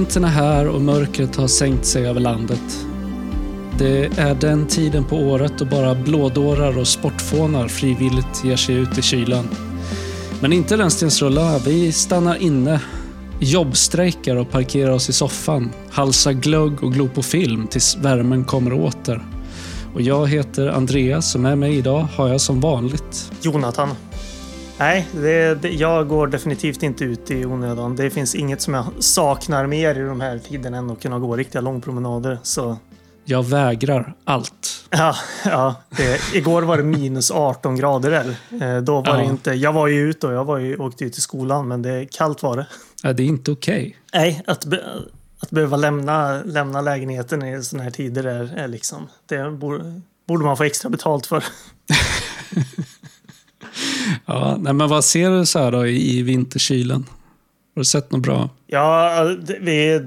vintern är här och mörkret har sänkt sig över landet. Det är den tiden på året då bara blådårar och sportfånar frivilligt ger sig ut i kylan. Men inte rännstensrullarna. Vi stannar inne, jobbstrejkar och parkerar oss i soffan. Halsar glögg och glor på film tills värmen kommer åter. Och jag heter Andreas och med mig idag har jag som vanligt Jonathan. Nej, det, det, jag går definitivt inte ut i onödan. Det finns inget som jag saknar mer i de här tiderna än att kunna gå riktiga långpromenader. Så jag vägrar allt. Ja, ja det, igår var det minus 18 grader där. Eh, då var ja. det inte, jag var ju ute och jag var ju, åkte ut till skolan, men det, kallt var det. Ja, det är inte okej. Okay. Nej, att, be, att behöva lämna, lämna lägenheten i sådana här tider är, är liksom... Det borde, borde man få extra betalt för. ja, nej, men vad ser du så här då i vinterkylen? Har du sett något bra? Ja, vi,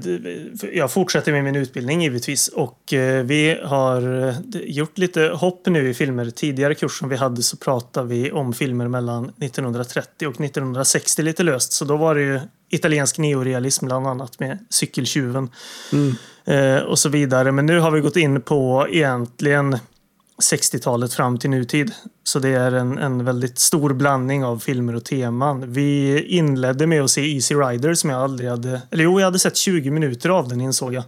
jag fortsätter med min utbildning givetvis och eh, vi har eh, gjort lite hopp nu i filmer. Tidigare kurs som vi hade så pratade vi om filmer mellan 1930 och 1960 lite löst. Så då var det ju italiensk neorealism bland annat med Cykeltjuven mm. Eh, och så vidare. Men nu har vi gått in på egentligen 60-talet fram till nutid. Så det är en, en väldigt stor blandning av filmer och teman. Vi inledde med att se Easy Rider som jag aldrig hade... Eller jo, jag hade sett 20 minuter av den insåg jag.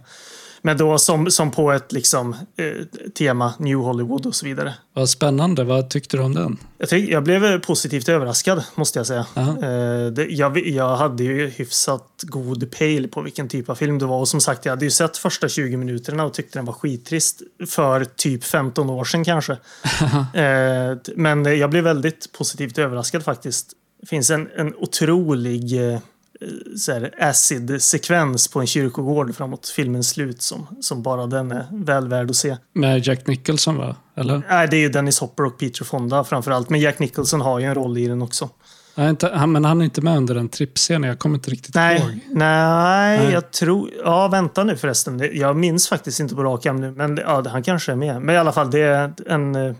Men då som, som på ett liksom, eh, tema New Hollywood och så vidare. Vad spännande. Vad tyckte du om den? Jag, tyck, jag blev positivt överraskad, måste jag säga. Eh, det, jag, jag hade ju hyfsat god pejl på vilken typ av film det var. Och som sagt, jag hade ju sett första 20 minuterna och tyckte den var skittrist för typ 15 år sedan kanske. eh, men jag blev väldigt positivt överraskad faktiskt. Det finns en, en otrolig eh, Eh, acid-sekvens på en kyrkogård framåt filmens slut som, som bara den är väl värd att se. Med Jack Nicholson va? Eller? Nej, det är ju Dennis Hopper och Peter Fonda framför allt. Men Jack Nicholson har ju en roll i den också. Nej, inte, han, men han är inte med under den trippscenen. Jag kommer inte riktigt nej, ihåg. Nej, nej, jag tror... Ja, vänta nu förresten. Jag minns faktiskt inte på rak arm nu. Men ja, han kanske är med. Men i alla fall, det är en eh,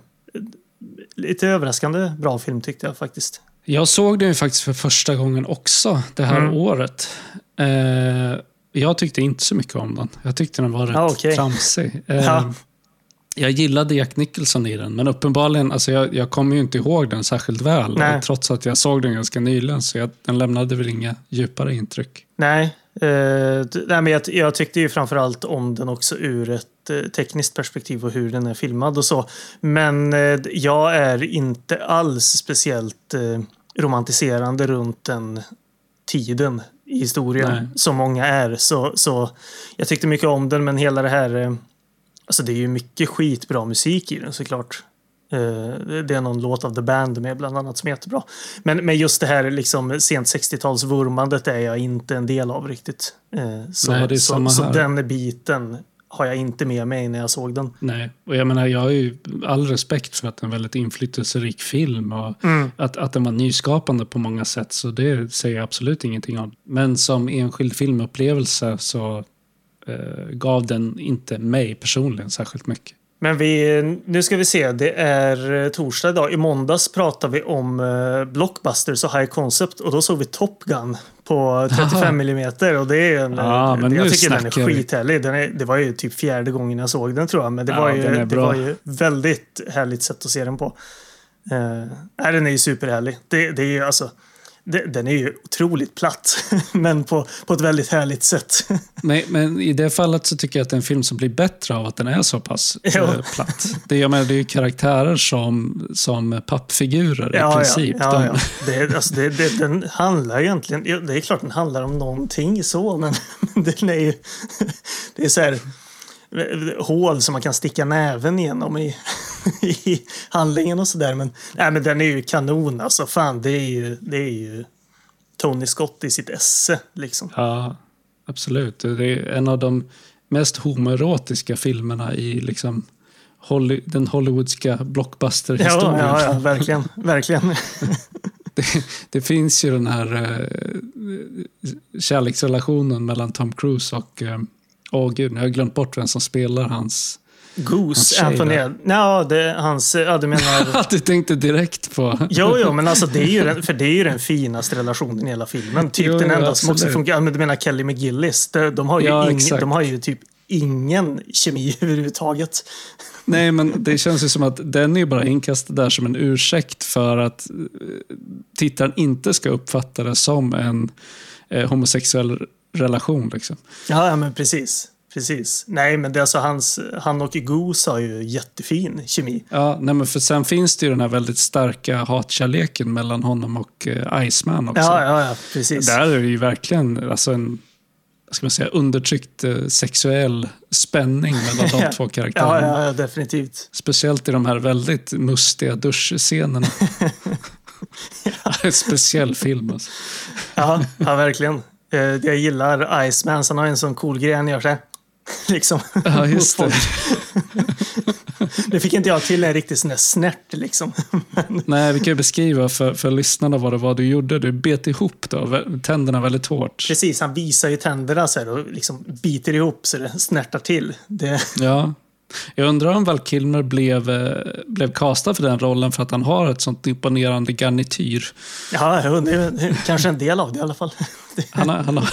lite överraskande bra film tyckte jag faktiskt. Jag såg den ju faktiskt för första gången också det här mm. året. Eh, jag tyckte inte så mycket om den. Jag tyckte den var rätt ah, okay. tramsig. Eh, ja. Jag gillade Jack Nicholson i den, men uppenbarligen, alltså jag, jag kommer ju inte ihåg den särskilt väl. Trots att jag såg den ganska nyligen, så jag, den lämnade väl inga djupare intryck. Nej, eh, nej men jag, jag tyckte ju framförallt om den också ur ett eh, tekniskt perspektiv och hur den är filmad och så. Men eh, jag är inte alls speciellt romantiserande runt den tiden i historien Nej. som många är. Så, så jag tyckte mycket om den, men hela det här... Alltså det är ju mycket skitbra musik i den såklart. Eh, det är någon låt av The Band med bland annat som är jättebra. Men, men just det här liksom sent 60-talsvurmandet är jag inte en del av riktigt. Eh, så, Nej, så, så den biten har jag inte med mig när jag såg den. Nej, och jag menar jag har ju all respekt för att det är en väldigt inflytelserik film och mm. att, att den var nyskapande på många sätt. Så det säger jag absolut ingenting om. Men som enskild filmupplevelse så eh, gav den inte mig personligen särskilt mycket. Men vi, nu ska vi se, det är eh, torsdag idag. I måndags pratade vi om uh, blockbusters och high concept och då såg vi Top Gun på 35 mm och det är en, ja, men jag tycker den är skithärlig. Den är, det var ju typ fjärde gången jag såg den tror jag, men det, ja, var, ju, det var ju väldigt härligt sätt att se den på. Uh, den är ju superhärlig. Det, det är ju alltså den är ju otroligt platt, men på, på ett väldigt härligt sätt. Men, men i det fallet så tycker jag att det är en film som blir bättre av att den är så pass äh, platt. Det, jag menar, det är ju karaktärer som, som pappfigurer ja, i princip. Ja, ja, ja. Det, alltså, det, det, den handlar egentligen, det är klart den handlar om någonting så, men den är ju, det är så här, hål som man kan sticka näven igenom i, i handlingen och sådär. Men, nej, men den är ju kanon alltså. Fan, det är ju, det är ju Tony Scott i sitt esse liksom. Ja, absolut. Det är en av de mest homoerotiska filmerna i liksom Holly, den hollywoodska blockbuster-historien. Ja, ja, ja, verkligen. verkligen. det, det, finns ju den här eh, kärleksrelationen mellan Tom Cruise och eh, Åh gud, nu har jag glömt bort vem som spelar hans... Hans Goose, tjej Anthony. Ja, det hans... Ja, du menar... du tänkte direkt på... Jo, jo, men alltså det är ju den, för det är ju den finaste relationen i hela filmen. Typ Jo, den enda som också funkar. Men du menar Kelly McGillis. De, de, har ju Ja, ing, de har ju typ ingen kemi överhuvudtaget. Nej, men det känns ju som att den är bara inkastad där som en ursäkt för att eh, tittaren inte ska uppfatta det som en eh, homosexuell relation. Liksom. Ja, ja, men precis. Precis. Nej, men det är alltså hans, han och Goose har ju jättefin kemi. Ja, nej, men för sen finns det ju den här väldigt starka hatkärleken mellan honom och eh, Iceman också. Ja, ja, ja, precis. Där är det ju verkligen alltså en ska man säga, undertryckt eh, sexuell spänning mellan de två karaktärerna. Ja, ja, ja, definitivt. Speciellt i de här väldigt mustiga duschscenerna. en speciell film alltså. Ja, ja verkligen. Eh, Jag gillar Iceman, så han har en sån cool grej han gör sig. Liksom. Ja, just det. Det fick inte jag till en riktig sån där snärt liksom. Nej, vi kan ju beskriva för, för lyssnarna vad det var du gjorde. Du bet ihop då, tänderna väldigt hårt. precis, han visar ju tänderna så här och liksom biter ihop så det snärtar till. Det, Ja. Jag undrar om Val Kilmer blev, eh, blev castad för den rollen för att han har ett sånt imponerande garnityr. ja, kanske en del av det i alla fall. Han har, han har,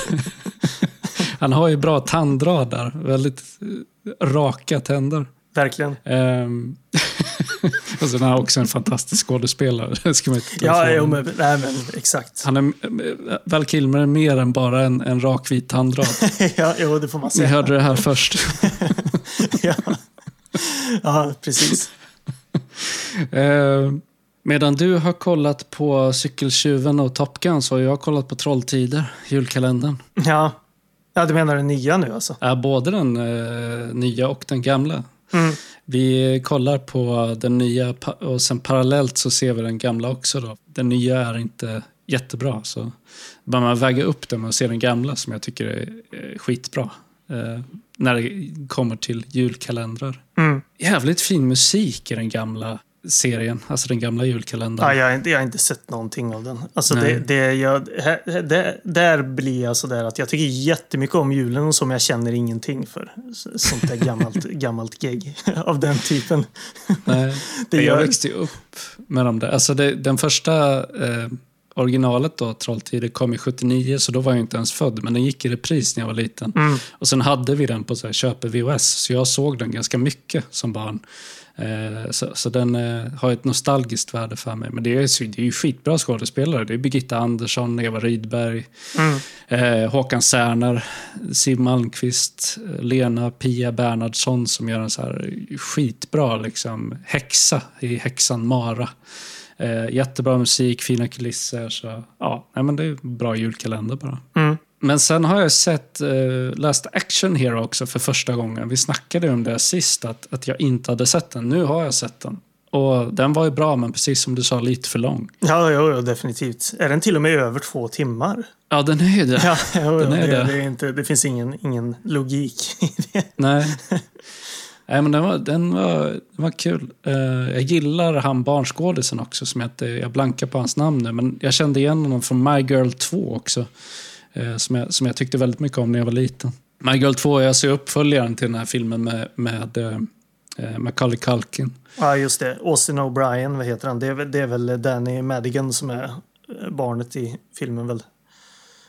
han har ju bra tandrad där. Väldigt eh, raka tänder. verkligen. Ehm, och sen är han också en fantastisk skådespelare. Det ska man inte Ja, jo, men, nej, men exakt. Han är, eh, Val Kilmer är mer än bara en, en rak vit tandrad. Ja, jo, det får man Ni säga. hörde det här först. Ja. ja, precis. Eh, medan du har kollat på Cykeltjuven och Top Gun så har jag kollat på Trolltider, julkalendern. Ja. ja, du menar den nya nu alltså? Är både den eh, nya och den gamla. Mm. Vi kollar på den nya och sen parallellt så ser vi den gamla också. Då. Den nya är inte jättebra. Så bara man väga upp den och se den gamla som jag tycker är skitbra. Eh, när det kommer till julkalendrar. Mm. Jävligt fin musik i den gamla serien, alltså den gamla julkalendern. Ja, jag, har inte, jag har inte sett någonting av den. Alltså det, det, jag, det, där blir jag sådär att jag tycker jättemycket om julen som jag känner ingenting för. Sånt där gammalt, gammalt gig av den typen. Nej, Det jag gör- växte ju upp med dem där. Alltså det, den första eh, originalet då, Trolltider, kom ju 79, så då var jag inte ens född. Men den gick i repris när jag var liten. Mm. Och sen hade vi den på så här, köpe VHS, så jag såg den ganska mycket som barn. Eh, så, så den eh, har ett nostalgiskt värde för mig. Men det är, det är ju skitbra skådespelare. Det är Birgitta Andersson, Eva Rydberg, Mm. eh, Håkan Särner, Siw Malmkvist, Lena Pia Bernhardsson som gör en så här skitbra liksom, häxa i häxan Mara. Jättebra musik, fina kulisser. Så, ja, nej, men det är bra julkalender bara. Mm. Men sen har jag sett eh, Last Action Hero också för första gången. Vi snackade om det sist, att, att jag inte hade sett den. Nu har jag sett den. Och den var ju bra, men precis som du sa, lite för lång. Ja, jo, jo, definitivt. Är den till och med över två timmar? Ja, den är ju det. Ja, jo, Den är det, det. det, är inte, det finns ingen, ingen logik i det. Nej. Nej, men den var, den var, den var kul. Eh, jag gillar han barnskådisen också, som jag, inte, jag blankar på hans namn nu. Men jag kände igen honom från My Girl 2 också. Eh, som, jag, som jag tyckte väldigt mycket om när jag var liten. My Girl 2 är alltså uppföljaren till den här filmen med, med eh, eh, Macaulay Culkin. Ja, just det. Austin O'Brien, vad heter han? Det är, det är väl Danny Madigan som är eh, barnet i filmen väl?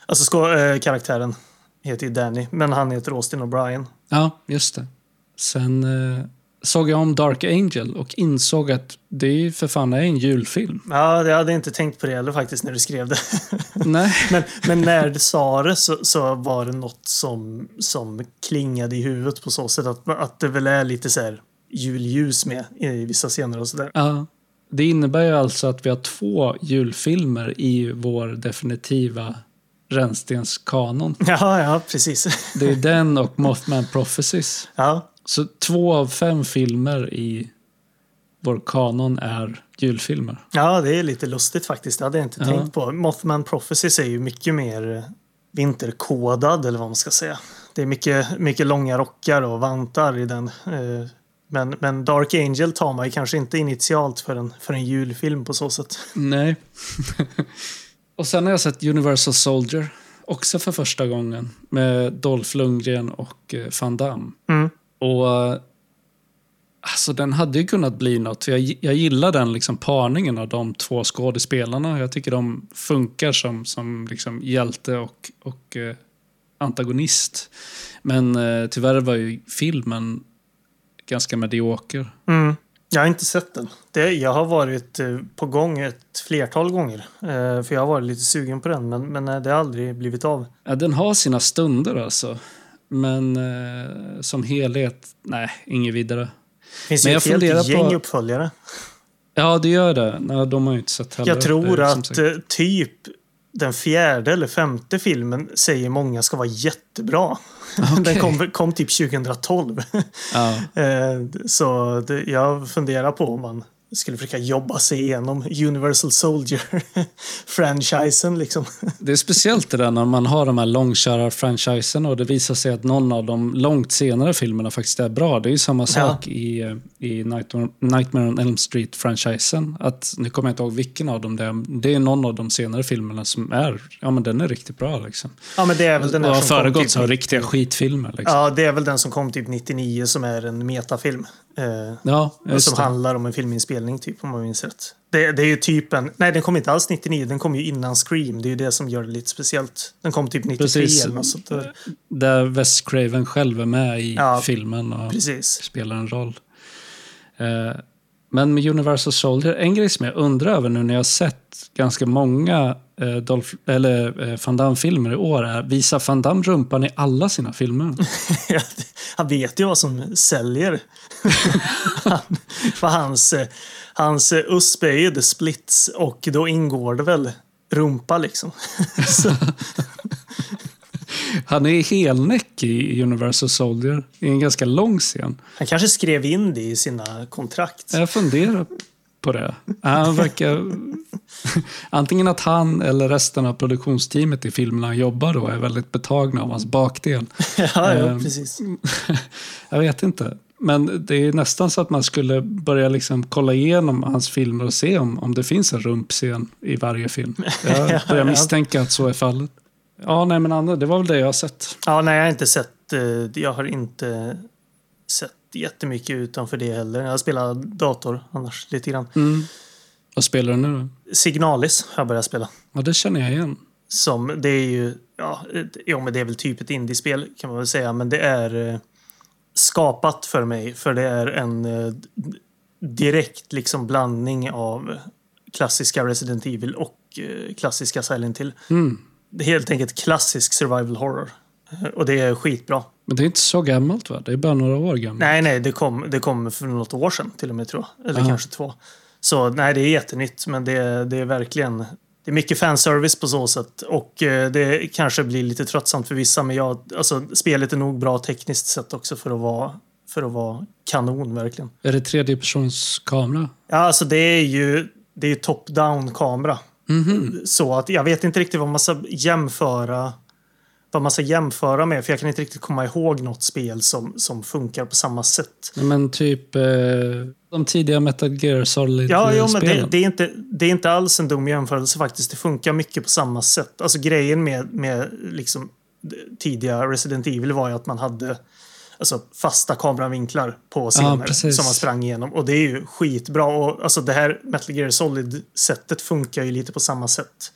Alltså skå, eh, karaktären heter ju Danny, men han heter Austin O'Brien. Ja, just det. Sen eh, såg jag om Dark Angel och insåg att det är för fan är en julfilm. Ja, jag hade inte tänkt på det heller faktiskt när du skrev det. Nej. men, men när du sa det så, så var det något som, som klingade i huvudet på så sätt att, att det väl är lite så här julljus med i vissa scener och sådär. Ja. Det innebär ju alltså att vi har två julfilmer i vår definitiva rännstenskanon. Ja, ja, precis. Det är den och Mothman Prophecies. Ja, Så två av fem filmer i vår kanon är julfilmer. ja, det är lite lustigt faktiskt. Det hade jag inte Ja. tänkt på. Mothman Prophecies är ju mycket mer eh, vinterkodad, eller vad man ska säga. Det är mycket, mycket långa rockar och vantar i den. eh, Men, men Dark Angel tar man ju kanske inte initialt för en, för en julfilm på så sätt. Nej. och sen har jag sett Universal Soldier. också för första gången med Dolph Lundgren och eh, Van Damme. Mm. Och Alltså den hade ju kunnat bli något. Jag, jag gillar den liksom parningen av de två skådespelarna. Jag tycker de funkar som, som liksom hjälte och, och eh, antagonist. Men eh, tyvärr var ju filmen ganska medioker. Mm. Jag har inte sett den. Det, jag har varit eh, på gång ett flertal gånger. Eh, för jag har varit lite sugen på den, men, men det har aldrig blivit av. Ja, den har sina stunder alltså. Men eh, som helhet, nej, inget vidare. Det finns Men ju jag ett helt gäng på- uppföljare. Ja, det gör det. Nej, de har ju inte sett heller. Jag tror som att sagt. eh, typ den fjärde eller femte filmen säger många ska vara jättebra. Den Okej. kom, kom typ 2012. Ja. Eh, Så det, jag funderar på om man skulle försöka jobba sig igenom Universal Soldier-franchisen. Liksom. Det är speciellt det där när man har de här långkörar-franchisen och det visar sig att någon av de långt senare filmerna faktiskt är bra. Det är ju samma sak i, eh, i Nightmare, Nightmare on Elm Street-franchisen. Att, nu kommer jag inte ihåg vilken av dem det är. Det är någon av de senare filmerna som är, ja men den är riktigt bra liksom. Ja, men det är väl den och här har som kom föregåtts av typ, riktiga skitfilmer. Liksom. Ja, det är väl den som kom typ 99 som är en metafilm. Eh, Ja, som det. handlar om en filminspelning, typ, om man minns rätt. Det, det är ju typ en... Nej, den kom inte alls 99. Den kom ju innan Scream. Det är ju det som gör det lite speciellt. Den kom typ 93 Precis. eller något sånt där. Där Wes Craven själv är med i Ja, filmen och Precis. spelar en roll. Eh, men med Universal Soldier, en grej som jag undrar över nu när jag har sett ganska många eh, Dolph, eller, eh, Van Damme-filmer i år är, visar Van Damme rumpan i alla sina filmer? Han vet ju vad som säljer. Han, för hans, eh, hans USP är ju The Splits och då ingår det väl rumpa liksom. Han är helnäck i Universal Soldier i en ganska lång scen. han kanske skrev in det i sina kontrakt. Jag funderar på det. Han verkar... Antingen att han eller resten av produktionsteamet i filmerna han jobbar då är väldigt betagna av hans bakdel. ja, ja, Ehm, precis. Jag vet inte. Men det är nästan så att man skulle börja liksom kolla igenom hans filmer och se om, om det finns en rumpscen i varje film. Jag Ja, börjar ja. misstänka att så är fallet. Ja, nej men Anna, det var väl det jag har sett. Ja, nej, jag har inte sett... eh, Jag har inte sett jättemycket utanför det heller. Jag spelar dator annars lite grann. Mm. Vad spelar du nu då? Signalis har jag börjat spela. Ja, det känner jag igen. Som, det är ju, ja, ett- jo, men det är väl typ ett indiespel kan man väl säga, men det är eh, skapat för mig för det är en eh, direkt liksom blandning av klassiska Resident Evil och eh, klassiska Silent Hill. Mm. Helt enkelt klassisk survival horror. Eh, Och det är skitbra. Men det är inte så gammalt va? Det är bara några år gammalt. Nej, nej, det kom, det kom för något år sedan till och med tror jag. Eller Ja. kanske två. Så nej, det är jättenytt, men det, det är verkligen det är mycket fanservice på så sätt. Och eh, det kanske blir lite tröttsamt för vissa, men jag, alltså, spelet är nog bra tekniskt sett också för att vara, för att vara kanon verkligen. Är det tredje persons kamera? Ja, alltså det är ju, det är top-down kamera. Mhm. Så att jag vet inte riktigt vad man ska jämföra vad man ska jämföra med, för jag kan inte riktigt komma ihåg något spel som, som funkar på samma sätt. Ja, Men typ eh, de tidiga Metal Gear Ja, Solid-spelen. jo, men det, det, är inte, det är inte alls en dum jämförelse faktiskt. Det funkar mycket på samma sätt. Alltså grejen med, med liksom, tidiga Resident Evil var ju att man hade alltså, fasta kameravinklar på scener precis. som man sprang igenom. Och det är ju skitbra. Och, alltså, det här Metal Gear Solid-sättet funkar ju lite på samma sätt.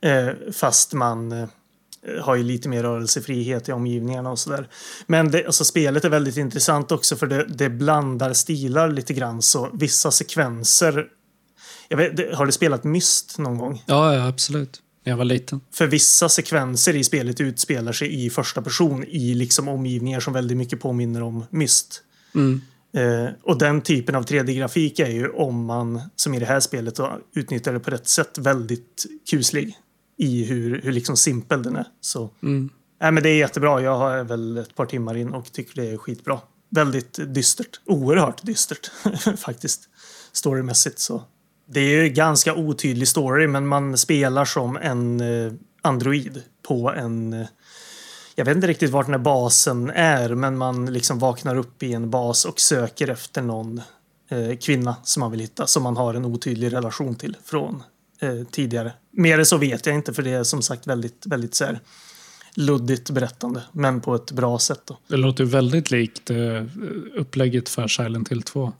Eh, fast man eh, har ju lite mer rörelsefrihet i omgivningarna och sådär. Men det, alltså, spelet är väldigt intressant också för det, det blandar stilar lite grann. Så vissa sekvenser... Vet, har du spelat Myst någon gång? Ja, ja, absolut. När jag var liten. För vissa sekvenser i spelet utspelar sig i första person i liksom omgivningar som väldigt mycket påminner om Myst. Mm. Eh, och den typen av 3D-grafik är ju om man, som i det här spelet, då, utnyttjar det på rätt sätt väldigt kuslig i hur, hur liksom simpel den är. Så, Mm. nej, men det är jättebra. Jag har väl ett par timmar in och tycker det är skitbra. Väldigt dystert. Oerhört dystert faktiskt. Storymässigt så. Det är ju ganska otydlig story men man spelar som en eh, android på en eh, jag vet inte riktigt vart den här basen är, men man liksom vaknar upp i en bas och söker efter någon eh, kvinna som man vill hitta, som man har en otydlig relation till från eh, tidigare. mer än så vet jag inte för det är som sagt väldigt, väldigt så här, luddigt berättande. Men på ett bra sätt. Då. Det låter väldigt likt eh, upplägget för Silent Hill 2.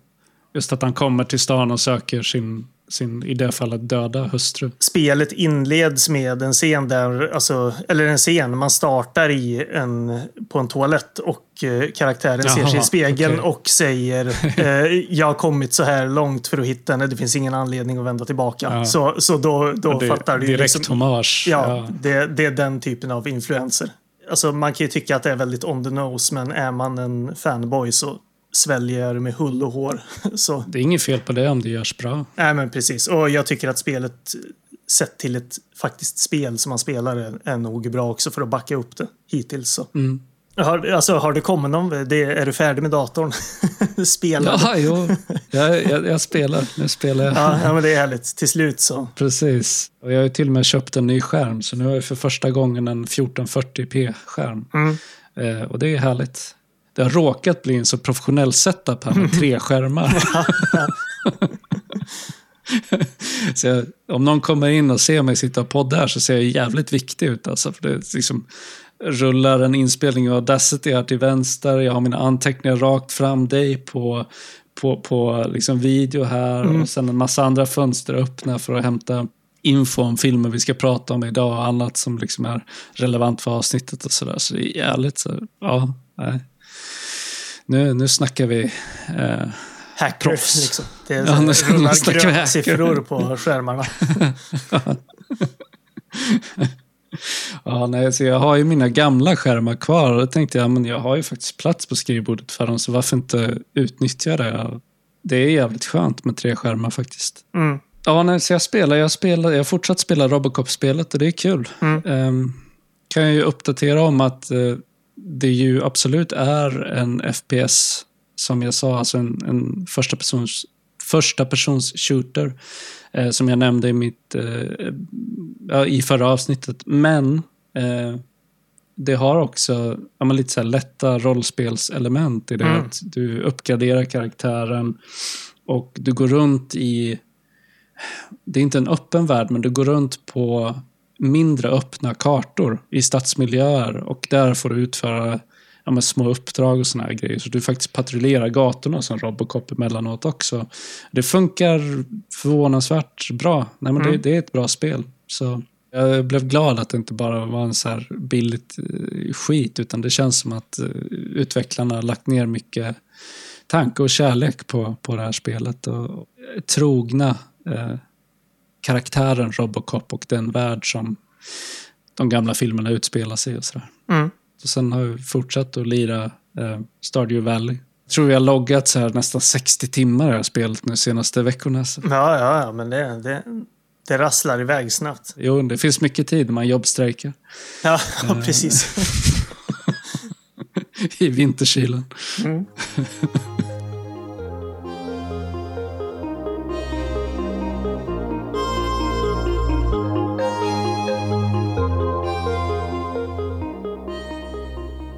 Just att han kommer till stan och söker sin sin, i det fallet, döda hustru. Spelet inleds med en scen där, alltså, eller en scen, man startar i en, på en toalett och eh, karaktären Jaha, ser sig i spegeln okay. och säger eh, jag har kommit så här långt för att hitta henne, det finns ingen anledning att vända tillbaka. Ja. Så, så då, då det, fattar du Direkt liksom, hommage. Ja, ja. Det, det är den typen av influenser. Alltså man kan ju tycka att det är väldigt on the nose, men är man en fanboy så sväljer med hull och hår. Så. Det är inget fel på det om det görs bra. Nej, men precis. Och jag tycker att spelet, sett till ett faktiskt spel som man spelar, är, är nog bra också för att backa upp det hittills. Så. Mm. Har, alltså, har det kommit någon? Det, är du färdig med datorn? spelar Ja, jo. Jag, jag, jag, spelar. Nu spelar jag. Ja, ja, men det är härligt. Till slut så. Precis. Och jag har till och med köpt en ny skärm. Så nu har jag för första gången en 1440p-skärm. Mm. Eh, och det är härligt det har råkat bli en så professionell setup här med tre skärmar. så jag, om någon kommer in och ser mig sitta och podda här så ser jag jävligt viktig ut. Alltså, för det liksom rullar en inspelning av Audacity här till vänster. Jag har mina anteckningar rakt fram dig på, på, på liksom video här. Mm. Och sen en massa andra fönster öppna för att hämta info om filmer vi ska prata om idag och annat som liksom är relevant för avsnittet och sådär. Så det är jävligt så, ja, nej nu, nu snackar vi eh, Hackers, liksom. Det är ja, nu, rullar grötsiffror på skärmarna. ja, nej, så jag har ju mina gamla skärmar kvar och då tänkte jag men jag har ju faktiskt plats på skrivbordet för dem så varför inte utnyttja det? Det är jävligt skönt med tre skärmar faktiskt. Mm. Ja, nej, så jag spelar, jag spelar, jag har fortsatt spela Robocop-spelet och det är kul. Mm. Um, kan jag ju uppdatera om att uh, det ju absolut är en FPS, som jag sa, alltså en, en första, persons, första persons shooter. Eh, som jag nämnde i, mitt, eh, i förra avsnittet. Men eh, det har också ja, lite så lätta rollspelselement i det. Mm. Att du uppgraderar karaktären och du går runt i... Det är inte en öppen värld, men du går runt på mindre öppna kartor i stadsmiljöer och där får du utföra ja, små uppdrag och såna här grejer. Så du faktiskt patrullerar gatorna som Robocop emellanåt också. Det funkar förvånansvärt bra. Nej, men mm. det, det, är ett bra spel. Så jag blev glad att det inte bara var en så här billigt eh, skit utan det känns som att uh, utvecklarna har lagt ner mycket tanke och kärlek på, på det här spelet och trogna uh, karaktären Robocop och den värld som de gamla filmerna utspelar sig i och sådär. Mm. Och sen har vi fortsatt att lira eh, Stardew Valley. Jag tror vi har loggat så här nästan 60 timmar i spelet nu senaste veckorna. Så. Ja, ja, ja, men det, det, det rasslar iväg snabbt. Jo, det finns mycket tid när man jobbstrejkar. Ja, ja precis. I vinterkylan. Mm.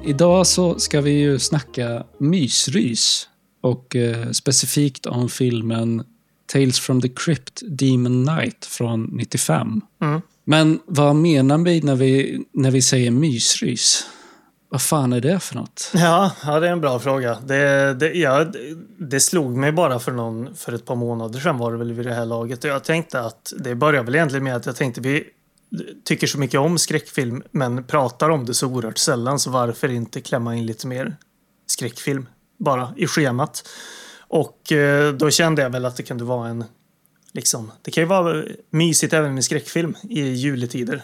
Idag så ska vi ju snacka mysrys och eh, specifikt om filmen Tales from the Crypt Demon Night från 95. Mm. Men vad menar vi när, vi när vi säger mysrys? Vad fan är det för något? Ja, ja det är en bra fråga. Det, det, ja, det slog mig bara för, någon, för ett par månader sedan var det väl vid det här laget. Och jag tänkte att det började väl egentligen med att jag tänkte vi tycker så mycket om skräckfilm men pratar om det så oerhört sällan så varför inte klämma in lite mer skräckfilm bara i schemat. Och eh, då kände jag väl att det kunde vara en liksom, det kan ju vara mysigt även med skräckfilm i juletider.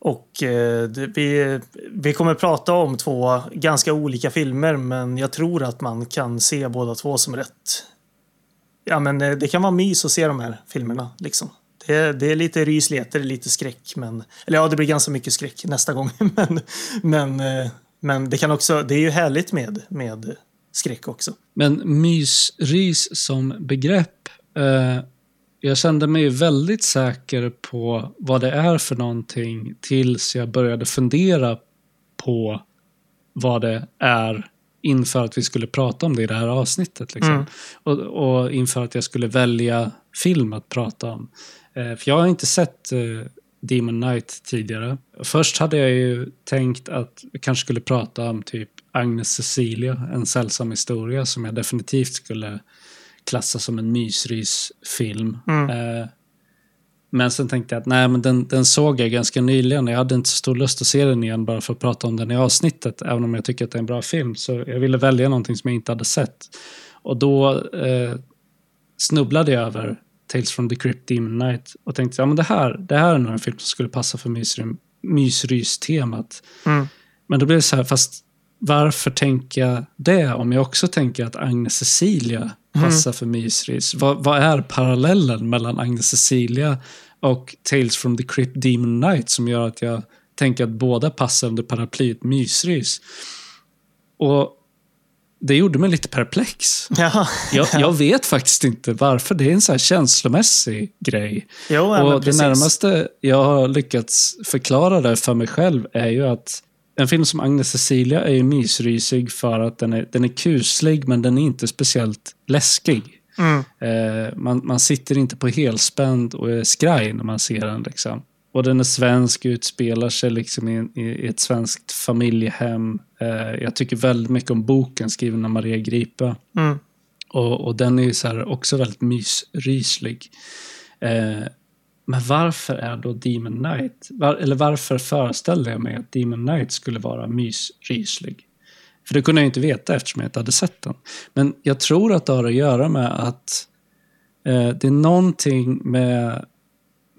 Och eh, det, vi, vi kommer prata om två ganska olika filmer men jag tror att man kan se båda två som rätt. Ja men eh, det kan vara mys att se de här filmerna liksom. Det, det är lite rysligheter, lite skräck. Men, eller ja, det blir ganska mycket skräck nästa gång. men, men, eh, men det kan också, det är ju härligt med, med skräck också. Men mysrys som begrepp. Eh, jag kände mig väldigt säker på vad det är för någonting tills jag började fundera på vad det är inför att vi skulle prata om det i det här avsnittet. Liksom. Mm. Och, och, inför att jag skulle välja film att prata om. Eh, för jag har inte sett eh, Demon Knight tidigare. Först hade jag ju tänkt att vi kanske skulle prata om typ Agnes Cecilia, en sällsam historia som jag definitivt skulle klassa som en mysrysfilm. Mm. Eh, men sen tänkte jag att nej, men den, den såg jag ganska nyligen. Jag hade inte så stor lust att se den igen bara för att prata om den i avsnittet. Även om jag tycker att det är en bra film. Så jag ville välja någonting som jag inte hade sett. Och då eh, snubblade jag över Tales from the Crypt Demon Night och tänkte ja, men det, här, det här är nog en film som skulle passa för mysrym, mysrys-temat. Mm. Men då blev det så här, fast varför tänker jag det om jag också tänker att Agnes Cecilia passar för mysrys? Vad, vad är parallellen mellan Agnes Cecilia och Tales from the Crypt Demon Night som gör att jag tänker att båda passar under paraplyet mysrys? Och det gjorde mig lite perplex. Ja. Jag, jag vet faktiskt inte varför. Det är en så här känslomässig grej. Jo, Och det närmaste jag har lyckats förklara det för mig själv är ju att en film som Agnes Cecilia är ju mysrysig för att den är, den är kuslig men den är inte speciellt läskig. Mm. Eh, man, man sitter inte på helspänd och är skraj när man ser den. Liksom. Och den är svensk, utspelar sig liksom i, i ett svenskt familjehem. Eh, jag tycker väldigt mycket om boken skriven av Maria Gripe. Mm. Och, och den är ju så här också väldigt mysryslig. Eh, men varför är då Demon Knight, var, eller varför föreställde jag mig att Demon Knight skulle vara mysryslig? För det kunde jag ju inte veta eftersom jag inte hade sett den. Men jag tror att det har att göra med att eh, det är någonting med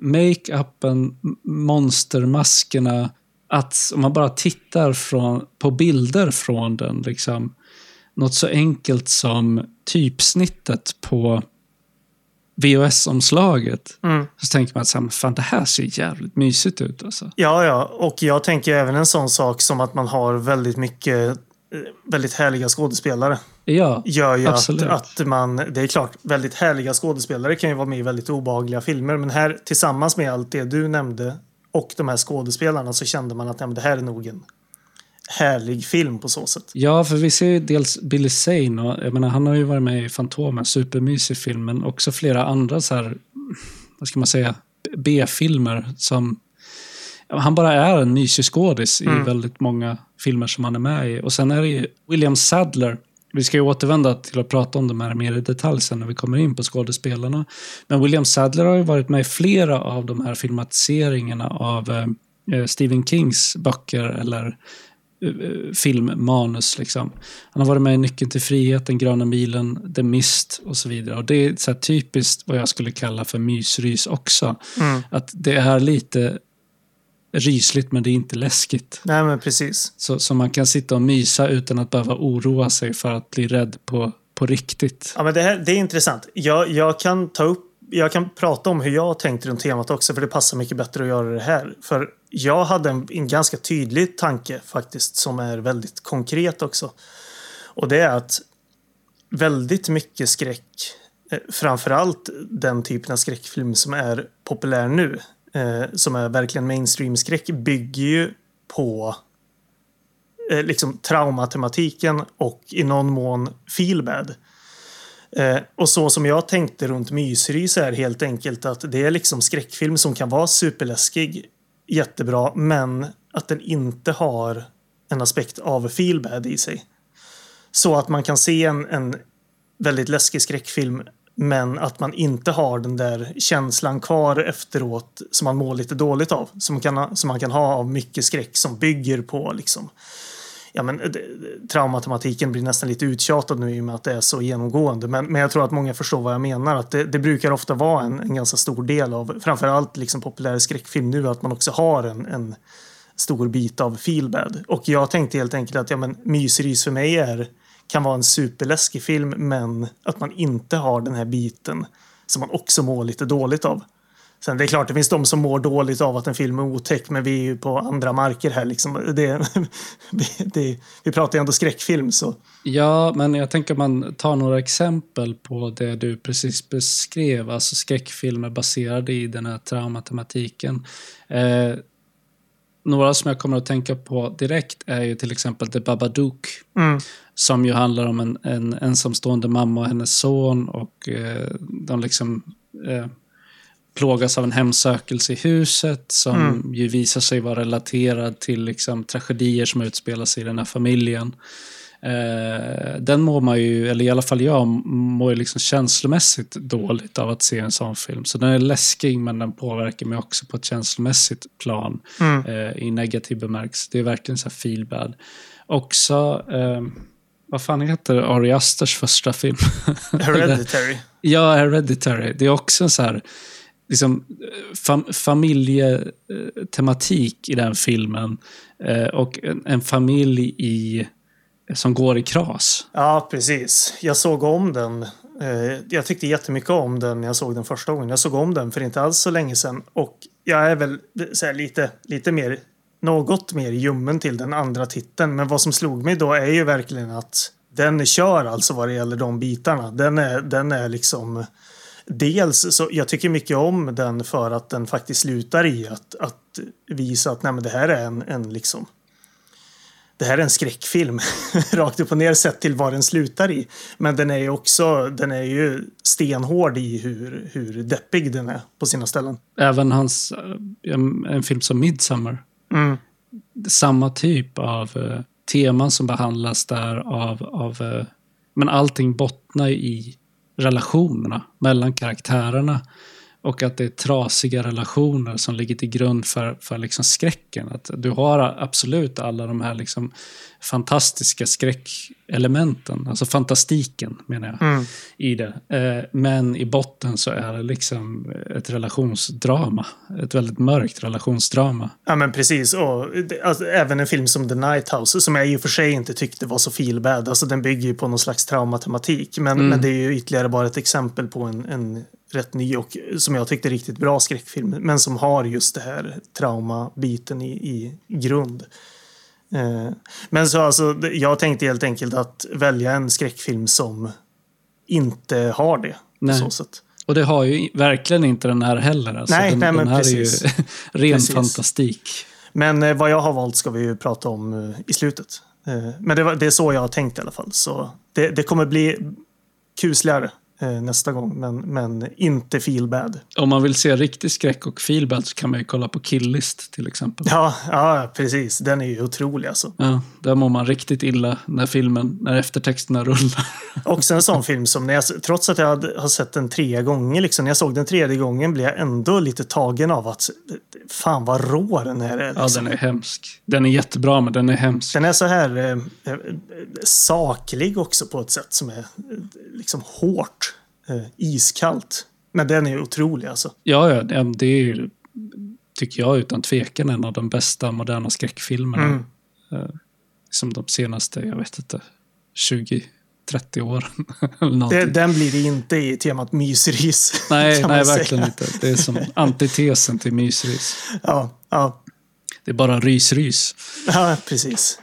make-upen, monstermaskerna, att om man bara tittar från, på bilder från den, liksom, något så enkelt som typsnittet på VHS-omslaget. Mm. Så tänker man att så här, "Men fan, det här ser jävligt mysigt ut. Alltså. Ja, ja. Och jag tänker även en sån sak som att man har väldigt mycket eh, väldigt härliga skådespelare. Ja, Gör ju att, Absolut. att man, det är klart, väldigt härliga skådespelare kan ju vara med i väldigt obehagliga filmer. Men här tillsammans med allt det du nämnde och de här skådespelarna så kände man att nej, det här är nog en härlig film på så sätt. ja, för vi ser ju dels Billy Zane och jag menar, han har ju varit med i Fantomen, supermysig film, men också flera andra så här, vad ska man säga, B-filmer som han bara är en mysig skådis i väldigt många filmer som han är med i. Och sen är det ju William Sadler. Vi ska ju återvända till att prata om de här mer i detalj sen när vi kommer in på skådespelarna. Men William Sadler har ju varit med i flera av de här filmatiseringarna av eh, Stephen Kings böcker eller eh, filmmanus. Liksom. Han har varit med i Nyckeln till frihet, Den gröna milen, The Mist och så vidare. Och det är så typiskt vad jag skulle kalla för mysrys också. Mm. Att det är lite rysligt men det är inte läskigt. Nej, men precis. Så, så man kan sitta och mysa utan att behöva oroa sig för att bli rädd på, på riktigt. Ja, men det, här, det är intressant. Jag, jag kan ta upp jag kan prata om hur jag tänkt runt temat också, för det passar mycket bättre att göra det här. För jag hade en, en ganska tydlig tanke faktiskt, som är väldigt konkret också. Och det är att väldigt mycket skräck, eh, framförallt den typen av skräckfilm som är populär nu, eh, som är verkligen mainstream-skräck, bygger ju på eh, liksom traumatematiken och i någon mån feelbad. Eh, och så som jag tänkte runt Mysrys är helt enkelt att det är liksom skräckfilm som kan vara superläskig, jättebra, men att den inte har en aspekt av feelbad i sig. Så att man kan se en, en väldigt läskig skräckfilm men att man inte har den där känslan kvar efteråt som man mår lite dåligt av. Som man kan ha, som man kan ha av mycket skräck som bygger på liksom ja, men, det- traumatematiken blir nästan lite uttjatad nu i och med att det är så genomgående. Men, men jag tror att många förstår vad jag menar. Att det, det brukar ofta vara en, en ganska stor del av framförallt liksom populär skräckfilm nu att man också har en, en stor bit av feelbad. Och jag tänkte helt enkelt att ja, men, Mysrys för mig är, kan vara en superläskig film men att man inte har den här biten som man också mår lite dåligt av. Sen det är klart, det finns de som mår dåligt av att en film är otäck, men vi är ju på andra marker här. Liksom. Det, vi, det, vi pratar ju ändå skräckfilm, så Ja, men jag tänker man tar några exempel på det du precis beskrev, alltså skräckfilmer baserade i den här traumatematiken. Eh, några som jag kommer att tänka på direkt är ju till exempel The Babadook, mm, som ju handlar om en, en ensamstående mamma och hennes son och eh, de liksom eh, plågas av en hemsökelse i huset som Mm. ju visar sig vara relaterad till liksom, tragedier som utspelar sig i den här familjen. Eh, den mår man ju, eller i alla fall jag, mår ju liksom känslomässigt dåligt av att se en sån film. Så den är läskig men den påverkar mig också på ett känslomässigt plan Mm. eh, i negativ bemärkelse. Det är verkligen så här feel bad. Också, eh, vad fan heter Ari Asters första film? Hereditary. Ja, Hereditary. Det är också en så här liksom, fam familjetematik i den filmen. Eh, och en, en familj i, som går i kras. Ja, precis. Jag såg om den. Eh, Jag tyckte jättemycket om den när jag såg den första gången. Jag såg om den för inte alls så länge sedan. Och jag är väl här, lite, lite mer, något mer ljummen till den andra titeln. Men vad som slog mig då är ju verkligen att den kör alltså vad det gäller de bitarna. Den är, den är liksom... Dels så jag tycker mycket om den för att den faktiskt slutar i att, att visa att nej, men det här är en, en liksom det här är en skräckfilm rakt upp och ner sett till vad den slutar i. Men den är ju också, den är ju stenhård i hur, hur deppig den är på sina ställen. Även hans, eh, en, en film som Midsommar. Mm. Samma typ av eh, teman som behandlas där av, av eh, men allting bottnar i relationerna mellan karaktärerna. Och att det är trasiga relationer som ligger till grund för, för liksom skräcken. Att du har absolut alla de här liksom fantastiska skräckelementen, alltså fantastiken menar jag, Mm. i det. Eh, men i botten så är det liksom ett relationsdrama. Ett väldigt mörkt relationsdrama. Ja men precis. Och alltså, även en film som The Night House som jag i och för sig inte tyckte var så feel bad. Alltså den bygger ju på någon slags traumatematik. Men, men det är ju ytterligare bara ett exempel på en, en rätt ny och som jag tyckte riktigt bra skräckfilm. Men som har just det här traumabiten i, i grund. Eh, men så alltså, jag tänkte helt enkelt att välja en skräckfilm som inte har det. På så sätt. Och det har ju verkligen inte den här heller. Alltså, Nej, den, nej, men den här precis. är ju ren Precis. fantastik. Men eh, vad jag har valt ska vi ju prata om eh, i slutet. Eh, men det, var, det är så jag har tänkt i alla fall. Så det, det kommer bli kusligare eh, nästa gång, men, men inte feel bad. Om man vill se riktig skräck och feelbad så kan man ju kolla på Killist till exempel. Ja, ja, precis. Den är ju otrolig alltså. Ja, där mår man riktigt illa när filmen, när eftertexterna rullar. Också en sån film som, när jag, trots att jag hade, har sett den tre gånger, liksom, när jag såg den tredje gången blev jag ändå lite tagen av att Fan vad rå den här är. Liksom. Ja, den är hemsk. Den är jättebra, men den är hemsk. Den är så här eh, eh saklig också på ett sätt som är eh, liksom hårt. Eh, iskallt. Men den är otrolig alltså. Ja, ja det är tycker jag utan tvekan en av de bästa moderna skräckfilmerna. Mm. Eh, som de senaste, jag vet inte, 20 30 år. det, den blir det inte i temat mysris. Nej, nej verkligen inte. Det är som antitesen till mysris. Ja, ja. Det är bara rysrys. Ja, precis.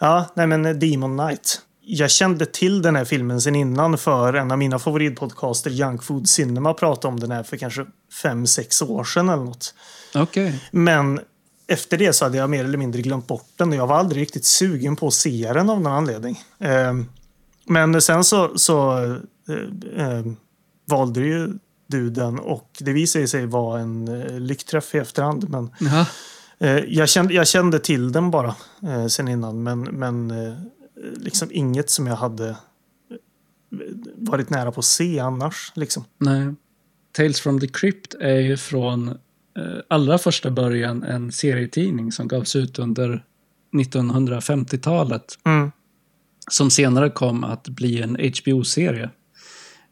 ja, nej men Demon Knight. Jag kände till den här filmen sen innan för en av mina favoritpodcaster, Young Food Cinema, pratade om den här för kanske fem sex år sedan eller något. Okej. Okay. Men efter det så hade jag mer eller mindre glömt bort den och jag var aldrig riktigt sugen på att se den av någon anledning. Eh, men sen så, så eh, eh, valde ju du den och det visade sig vara en eh, lyckträff i efterhand. Men eh, jag, kände, jag kände till den bara eh, sen innan men, men eh, liksom inget som jag hade eh, varit nära på att se annars. Liksom. Nej. Tales from the Crypt är ju från allra första början en serietidning som gavs ut under 1950-talet. Mm. Som senare kom att bli en HBO-serie.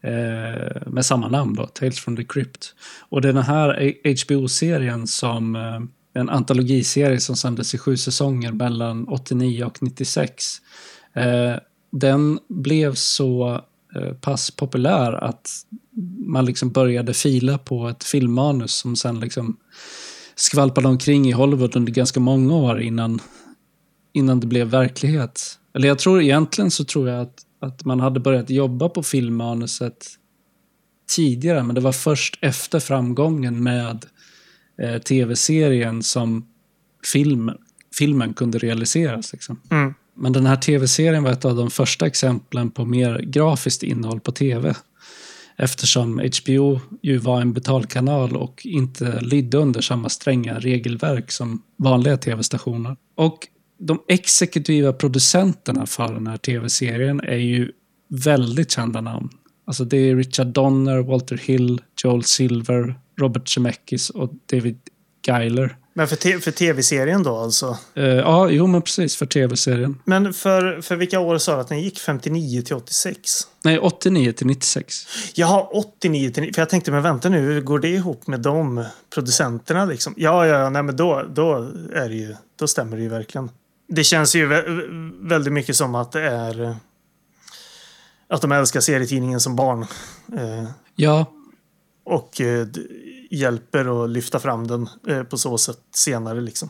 Eh, med samma namn då, Tales from the Crypt. Och det är den här HBO-serien som eh, en antologiserie som sändes i sju säsonger mellan 89 och 96. Eh, den blev så eh, pass populär att man liksom började fila på ett filmmanus som sen liksom skvalpade omkring i Hollywood under ganska många år innan, innan det blev verklighet. Eller jag tror egentligen så tror jag att, att man hade börjat jobba på filmmanuset tidigare, men det var först efter framgången med eh, tv-serien som film, filmen kunde realiseras. Liksom. Mm. Men den här tv-serien var ett av de första exemplen på mer grafiskt innehåll på tv. Eftersom HBO ju var en betalkanal och inte lydde under samma stränga regelverk som vanliga tv-stationer. Och de exekutiva producenterna för den här tv-serien är ju väldigt kända namn. Alltså det är Richard Donner, Walter Hill, Joel Silver, Robert Zemeckis och David Geiler. Men för, för tv-serien då alltså? Uh, ja, jo men precis för tv-serien. Men för, för vilka år sa du att den gick? 59 till 86? Nej, 89 till 96. Jaha, 89 till... För jag tänkte, men vänta nu, hur går det ihop med de producenterna liksom? Ja, ja, nej men då, då är det ju... Då stämmer det ju verkligen. Det känns ju väldigt mycket som att det är... Att de älskar serietidningen som barn. Uh, ja. Och hjälper att lyfta fram den eh, på så sätt senare. Liksom.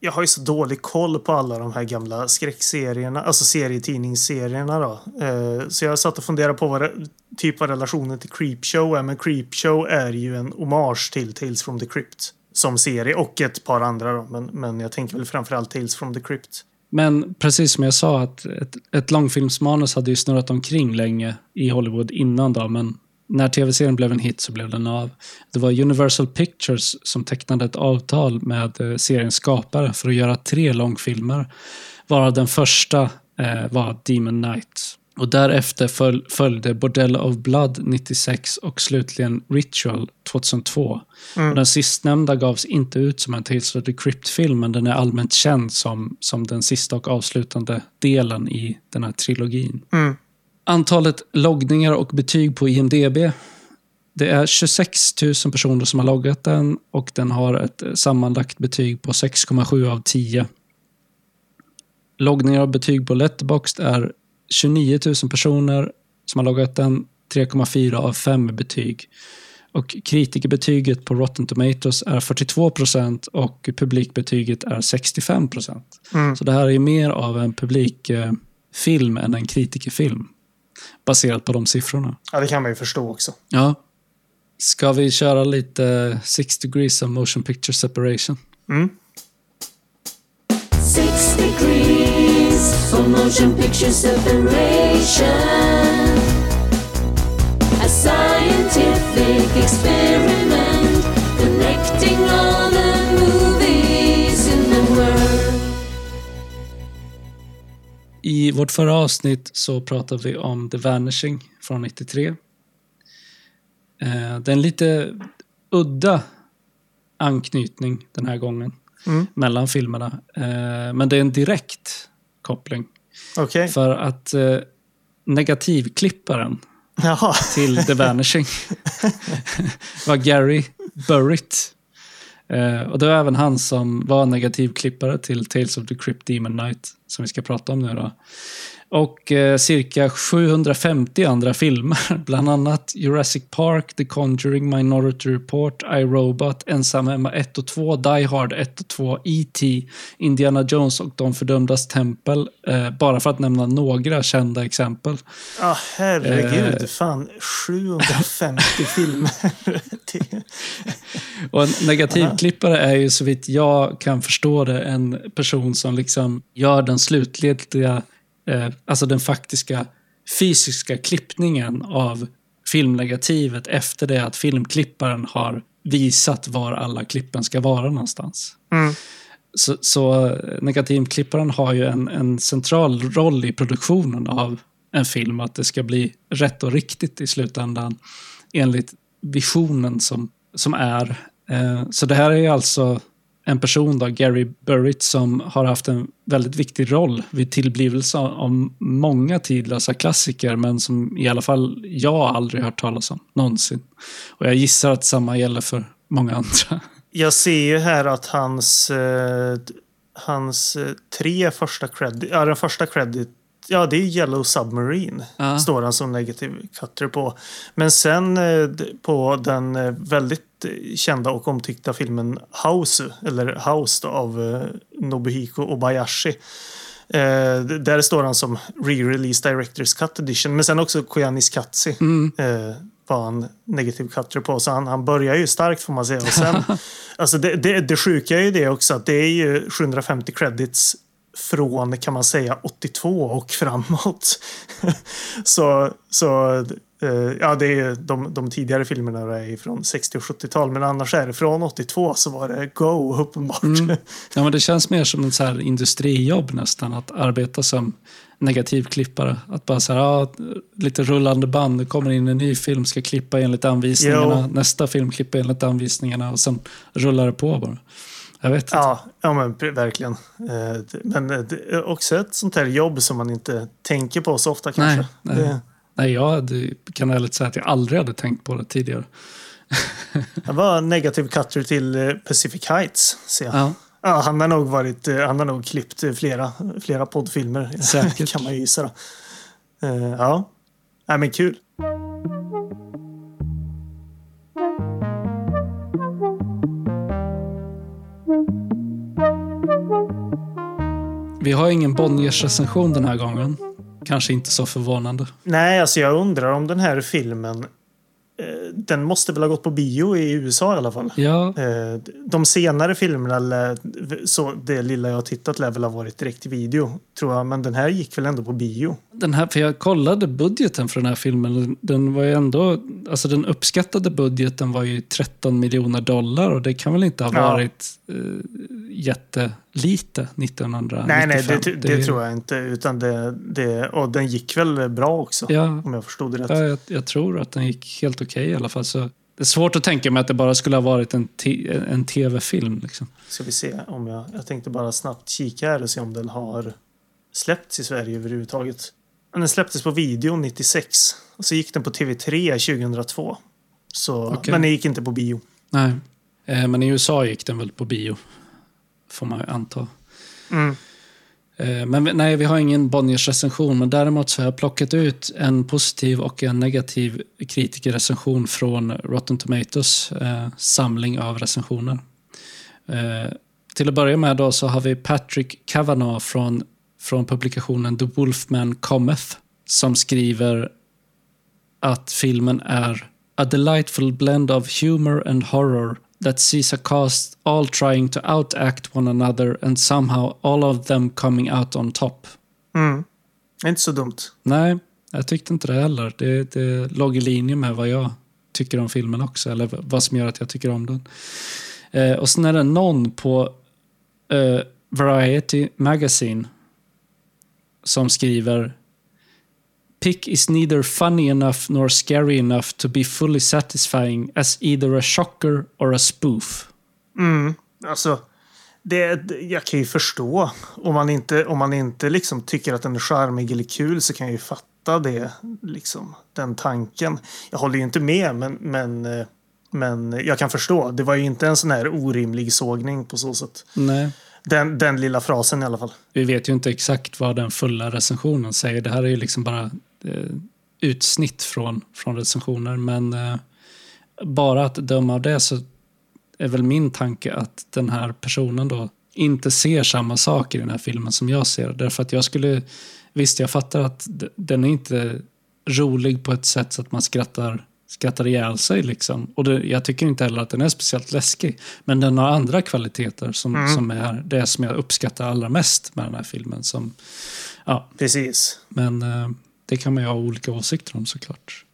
Jag har ju så dålig koll på alla de här gamla skräckserierna, alltså serietidningsserierna. Då. Eh, så jag satt och funderade på vad typ av relationen till Creepshow är. Men Creepshow är ju en hommage till Tales from the Crypt som serie och ett par andra. Då. Men, men jag tänker väl framförallt Tales from the Crypt. Men precis som jag sa, att ett, ett långfilmsmanus hade ju snurrat omkring länge i Hollywood innan då, men när tv-serien blev en hit så blev den av. Det var Universal Pictures som tecknade ett avtal med eh, seriens skapare för att göra tre långfilmer. Varav den första eh, var Demon Knight. Och därefter föl följde Bordell of Blood 96 och slutligen Ritual 2002. Mm. Och den sistnämnda gavs inte ut som en Tales of the Crypt-film, men den är allmänt känd som, som den sista och avslutande delen i den här trilogin. Mm. Antalet loggningar och betyg på IMDB. Det är 26 000 personer som har loggat den och den har ett sammanlagt betyg på 6,7 av 10. Loggningar och betyg på Letterboxd är 29 000 personer som har loggat den, 3,4 av 5 betyg. Och kritikerbetyget på Rotten Tomatoes är 42 procent och publikbetyget är 65 procent. Mm. Så det här är mer av en publikfilm än en kritikerfilm baserat på de siffrorna. Ja, det kan man ju förstå också. Ja. Ska vi köra lite Six degrees of motion picture separation? Mm. Six degrees of motion picture separation A scientific experiment I vårt förra avsnitt så pratade vi om The Vanishing från 93. Eh, det är en lite udda anknytning den här gången mm. mellan filmerna. Eh, men det är en direkt koppling. Okay. För att eh, negativklipparen Jaha. till The Vanishing var Gary Burritt. Och det var även han som var negativklippare till Tales of the Crypt Demon Knight, som vi ska prata om nu då och eh, cirka 750 andra filmer, bland annat Jurassic Park, The Conjuring, Minority Report, I, Robot, Ensam Hemma 1 och 2, Die Hard 1 och 2, E.T., Indiana Jones och De Fördömdas Tempel, eh, bara för att nämna några kända exempel. Ja, ah, herregud, eh, fan, 750 filmer. och en negativklippare är ju så vitt jag kan förstå det en person som liksom gör den slutliga eh, alltså den faktiska fysiska klippningen av filmnegativet efter det att filmklipparen har visat var alla klippen ska vara någonstans. Mm. Så, så negativklipparen har ju en, en central roll i produktionen av en film, att det ska bli rätt och riktigt i slutändan enligt visionen som, som är. Eh, så det här är alltså en person, då, Gary Burritt, som har haft en väldigt viktig roll vid tillblivelse av många tidlösa klassiker, men som i alla fall jag aldrig hört talas om, någonsin. Och jag gissar att samma gäller för många andra. Jag ser ju här att hans, eh, hans eh, tre första credit, ja den första credit Ja, det är Yellow Submarine. Uh. Står han som negativ cutter på. Men sen eh, på den eh, väldigt kända och omtyckta filmen House, eller House då, av eh, Nobuhiko Obayashi. Eh, där står han som re-release Directors Cut Edition. Men sen också Koyanis Katsi mm. eh, var han negativ cutter på. Så han, han börjar ju starkt får man säga. Och sen, alltså det, det, det sjuka är ju det också att det är ju 750 credits från kan man säga 82 och framåt. så, så Eh, ja, det är de, de tidigare filmerna är från 60 och 70-tal, men annars är det från 82 så var det Go uppenbart. Mm. Ja, men det känns mer som så här industrijobb nästan, att arbeta som negativklippare. Att bara så här, ja, lite rullande band, det kommer in en ny film, ska klippa enligt anvisningarna, Jo. nästa film klippa enligt anvisningarna och sen rullar det på bara. Jag vet inte. Ja, ja men verkligen. Eh, Men eh, också ett sånt här jobb som man inte tänker på så ofta kanske. Nej, nej. Det, Nej, jag hade, kan ärligt säga att jag aldrig hade tänkt på det tidigare. det var negativ cutter till eh, Pacific Heights, ser jag. Ja, Ja, han har nog varit, han har nog klippt flera, flera poddfilmer. Säkert. kan man ju gissa då. Ja, ja men kul. Vi har ingen Bonniers-recension den här gången. Kanske inte så förvånande. Nej, alltså jag undrar om den här filmen, eh, den måste väl ha gått på bio i USA i alla fall. Ja, Eh, De senare filmerna, så det lilla jag har tittat, lär väl ha varit direkt video, tror jag. Men den här gick väl ändå på bio. Den här, för jag kollade budgeten för den här filmen. Den var ju ändå, alltså den uppskattade budgeten var ju 13 miljoner dollar och det kan väl inte ha Ja. varit eh, jättelite 1995? Nej, nej, det, det, är- tror jag inte. Utan det, det, och den gick väl bra också, Ja, om jag förstod det rätt. ja jag, jag tror att den gick helt okej i alla fall. Så det är svårt att tänka mig att det bara skulle ha varit en, en tv-film. Liksom. Ska vi se om jag... Jag tänkte bara snabbt kika här och se om den har släppts i Sverige överhuvudtaget. Men Den släpptes på video 96. Och så gick den på TV3 2002. Så, Okej. Men den gick inte på bio. Nej. Eh, men i USA gick den väl på bio, får man ju anta. Mm. Eh, Men vi- nej, vi har ingen Bonniers recension, men däremot så har jag plockat ut en positiv och en negativ kritikerrecension från Rotten Tomatoes eh, samling av recensioner. Eh, till att börja med då så har vi Patrick Kavanagh från, från publikationen The Wolfman Cometh som skriver att filmen är a delightful blend of humor and horror that sees a cast all trying to outact one another and somehow all of them coming out on top. Mm. Inte så dumt. Nej, jag tyckte inte det heller. Det, det låg i linje med vad jag tycker om filmen också, eller vad som gör att jag tycker om den. Eh, och sen är det någon på eh, Variety Magazine som skriver Pick is neither funny enough nor scary enough to be fully satisfying as either a shocker or a spoof. Mm. Alltså, det, jag kan ju förstå. Om man inte, om man inte liksom tycker att den är charmig eller kul så kan jag ju fatta det. Liksom, den tanken. Jag håller ju inte med, men, men, eh, men jag kan förstå. Det var ju inte en sån här orimlig sågning på så sätt. Nej. Den, den lilla frasen i alla fall. Vi vet ju inte exakt vad den fulla recensionen säger. Det här är ju liksom bara eh, utsnitt från, från recensioner. Men eh, bara att döma av det så är väl min tanke att den här personen då inte ser samma sak i den här filmen som jag ser. Därför att jag skulle... Visst, jag fattar att den är inte rolig på ett sätt så att man skrattar, skrattar ihjäl sig. Liksom. Och det, jag tycker inte heller att den är speciellt läskig. Men den har andra kvaliteter som, som är det som jag uppskattar allra mest med den här filmen. Som, ja, Precis. men eh, det kan man ju ha olika åsikter om såklart.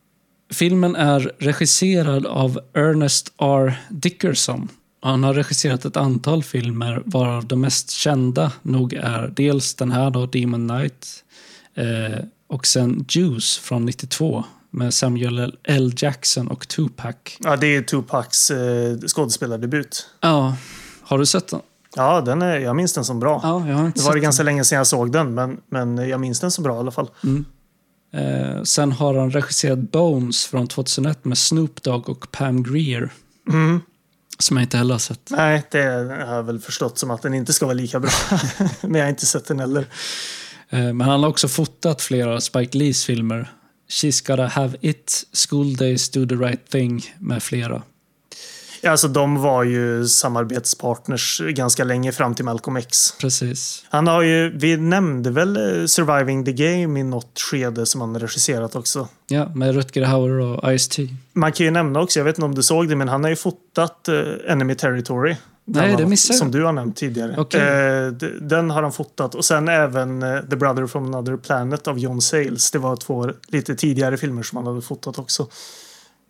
Filmen är regisserad av Ernest R. Dickerson. Han har regisserat ett antal filmer varav de mest kända nog är dels den här då, Demon Knight eh, och sen Juice från 92 med Samuel L. Jackson och Tupac. Ja, det är Tupacs eh, skådespelardebut. Ja, har du sett den? Ja, den är, jag minns den som bra. Ja, jag har inte Det var det ganska länge sedan jag såg den, men, men jag minns den så bra i alla fall. den. Eh, sen har han regisserat Bones från 2001 med Snoop Dogg och Pam Grier. Mm. Som jag inte heller har sett. Nej, det har jag väl förstått som att den inte ska vara lika bra. men jag har inte sett den heller. Eh, Men han har också fotat flera Spike Lees filmer. She's gotta have it, School Days, Do the right thing med flera. Ja, alltså, de var ju samarbetspartners ganska länge fram till Malcolm X. Precis. Han har ju, vi nämnde väl eh, Surviving the Game i något skede som han regisserat också. Ja, med Rutger Hauer och Ice-T. Man kan ju nämna också, jag vet inte om du såg det, men han har ju fotat eh, Enemy Territory. Nej, det missade. Som du har nämnt tidigare. Okej. Eh, den har han fotat. Och sen även eh, The Brother from Another Planet av John Sayles. Det var två lite tidigare filmer som han hade fotat också.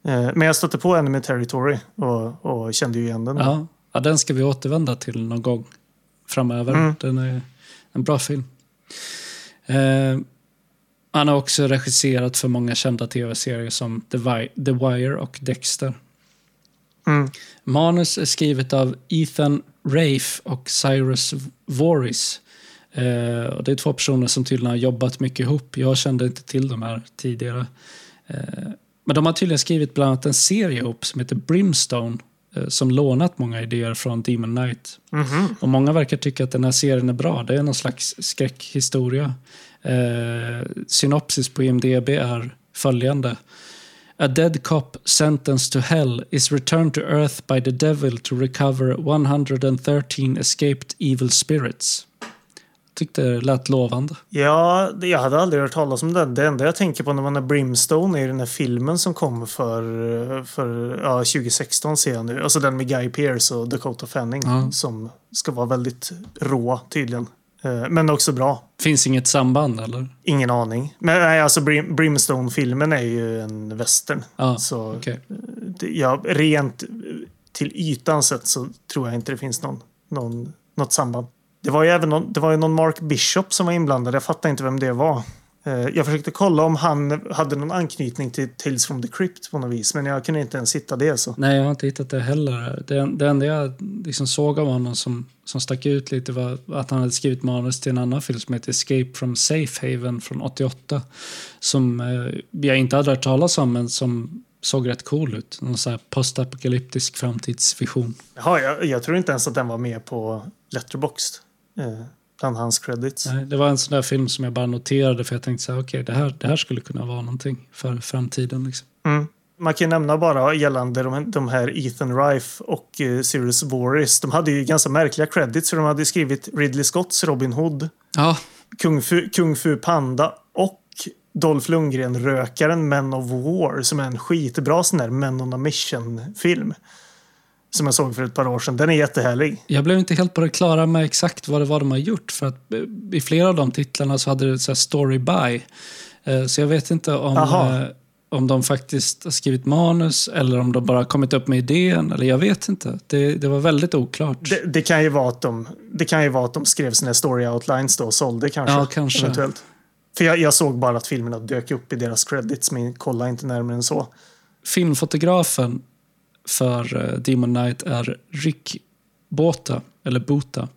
Eh, men jag stötte på Enemy Territory och, och kände ju igen den. Ja, ja, den ska vi återvända till någon gång framöver. Mm. Den är en bra film. Han har också regisserat för många kända tv-serier som The Wire och Dexter. Mm. Manus är skrivet av Ethan Rafe och Cyrus Voris. Eh, och det är två personer som tydligen har jobbat mycket ihop. Jag kände inte till de här tidigare. Eh, men de har tydligen skrivit bland annat en serie ihop som heter Brimstone eh, som lånat många idéer från Demon Knight. Mhm. Och många verkar tycka att den här serien är bra. Det är någon slags skräckhistoria. Eh, synopsis på IMDB är följande. A dead cop sentenced to hell is returned to earth by the devil to recover 113 escaped evil spirits. Tyckte det lät lovande. Ja, jag hade aldrig hört talas om den. Det enda jag tänker på när man är Brimstone är den här filmen som kom för, för ja, 2016 ser jag nu. Alltså den med Guy Pearce och Dakota Fanning Ja. som ska vara väldigt rå tydligen. Eh, Men också bra. Finns inget samband eller? Ingen aning. Men nej, alltså Brim, Brimstone-filmen är ju en western. Ja, Så okej. det, ja, rent eh, till ytan sett så tror jag inte det finns någon, någon, något samband. Det var ju även någon, det var ju någon Mark Bishop som var inblandad. Jag fattar inte vem det var. Eh, Jag försökte kolla om han hade någon anknytning till Tales from the Crypt på något vis, men jag kunde inte ens hitta det. Så. Nej, jag har inte hittat det heller. Det, det enda jag liksom såg av honom som, som stack ut lite var att han hade skrivit manus till en annan film som heter Escape from Safe Haven från 88. Som eh, jag inte hade hört talas om, men som såg rätt cool ut. Någon sån här postapokalyptisk framtidsvision. Jaha, jag, jag tror inte ens att den var med på Letterboxd. Bland hans credits. Nej, det var en sån där film som jag bara noterade för jag tänkte så här, okej, det, här, det här skulle kunna vara någonting för framtiden. Liksom. Mm. Man kan nämna bara gällande de, de här Ethan Rife och eh, Cyrus Voris. De hade ju ganska märkliga credits för de hade skrivit Ridley Scotts Robin Hood, Ja, Kung Fu, Kung Fu Panda och Dolph Lundgren-rökaren Men of War som är en skitbra sån där Men on a Mission-film. Som jag såg för ett par år sedan. Den är jättehärlig. Jag blev inte helt på det klara med exakt vad det var de har gjort. För att i flera av de titlarna så hade det så story by. Eh, Så jag vet inte om, Aha. eh, om de faktiskt har skrivit manus eller om de bara kommit upp med idén. Eller jag vet inte. Det, det var väldigt oklart. Det, det, kan ju vara att de, det kan ju vara att de skrev sina story outlines då och sålde kanske. Ja, kanske. Eventuellt. För jag, jag såg bara att filmerna dök upp i deras credits, men kolla inte närmare än så. Filmfotografen för eh, Demon Knight är Rick Bota, eller Bota.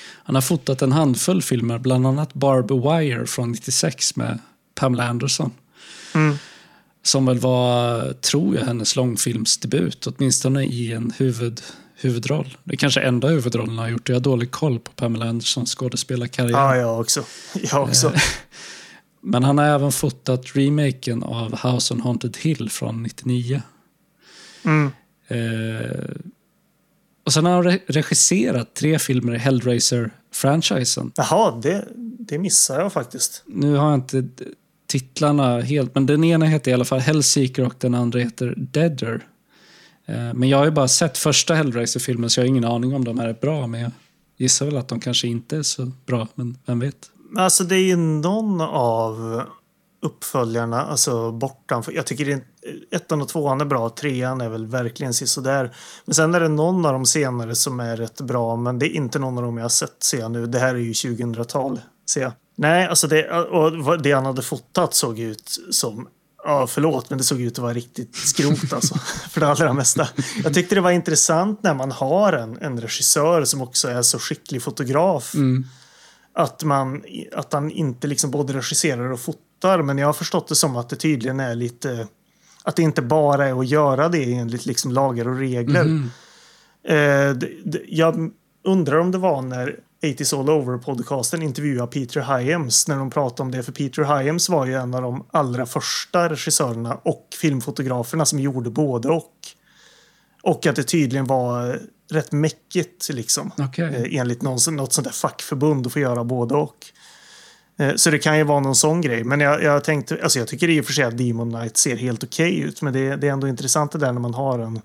Han har fotat en handfull filmer, bland annat Barbed Wire från 96 med Pamela Anderson. Mm. Som väl var, tror jag, hennes långfilmsdebut. Åtminstone i en huvud, huvudroll. Det är kanske enda huvudrollen han har gjort. Jag har dålig koll på Pamela Andersons skådespelarkarriär. Ja, jag också. Jag också. Eh. Men han har även fotat remaken av House on Haunted Hill från 99. Mm. Eh, och sen har han re- regisserat tre filmer i Hellraiser-franchisen. Jaha, det, det missar jag faktiskt. Nu har jag inte titlarna helt, men den ena heter i alla fall Hellseeker och den andra heter Deader. Eh, men jag har ju bara sett första Hellraiser-filmen så jag har ingen aning om de här är bra, men jag gissar väl att de kanske inte är så bra, men vem vet? Alltså det är ju någon av uppföljarna, alltså bortanför. Jag tycker det, ettan och tvåan är bra, trean är väl verkligen sisådär. Men sen är det någon av de senare som är rätt bra, men det är inte någon av dem jag har sett ser jag nu. Det här är ju 2000-tal, ser jag. Nej, alltså det, och det han hade fotat såg ut som Ja, förlåt, men det såg ut att vara riktigt skrot alltså. för det allra mesta. Jag tyckte det var intressant när man har en, en regissör som också är så skicklig fotograf Mm. att, man, att han inte liksom både regisserar och fotar. Men jag har förstått det som att det tydligen är lite... Att det inte bara är att göra det enligt liksom lagar och regler. Mhm. Eh, det, det, jag undrar om det var när 80s All Over-podcasten intervjuade Peter Hyams när de pratade om det. För Peter Hyams var ju en av de allra första regissörerna och filmfotograferna som gjorde både och. Och att det tydligen var rätt mäckigt liksom. Okej. Eh, enligt någon, något sånt där fackförbund att få göra både och. Eh, Så det kan ju vara någon sån grej. Men jag, jag tänkte, alltså jag tycker i och för sig att Demon Knight ser helt okej ut. Men det, det är ändå intressant det där när man har en,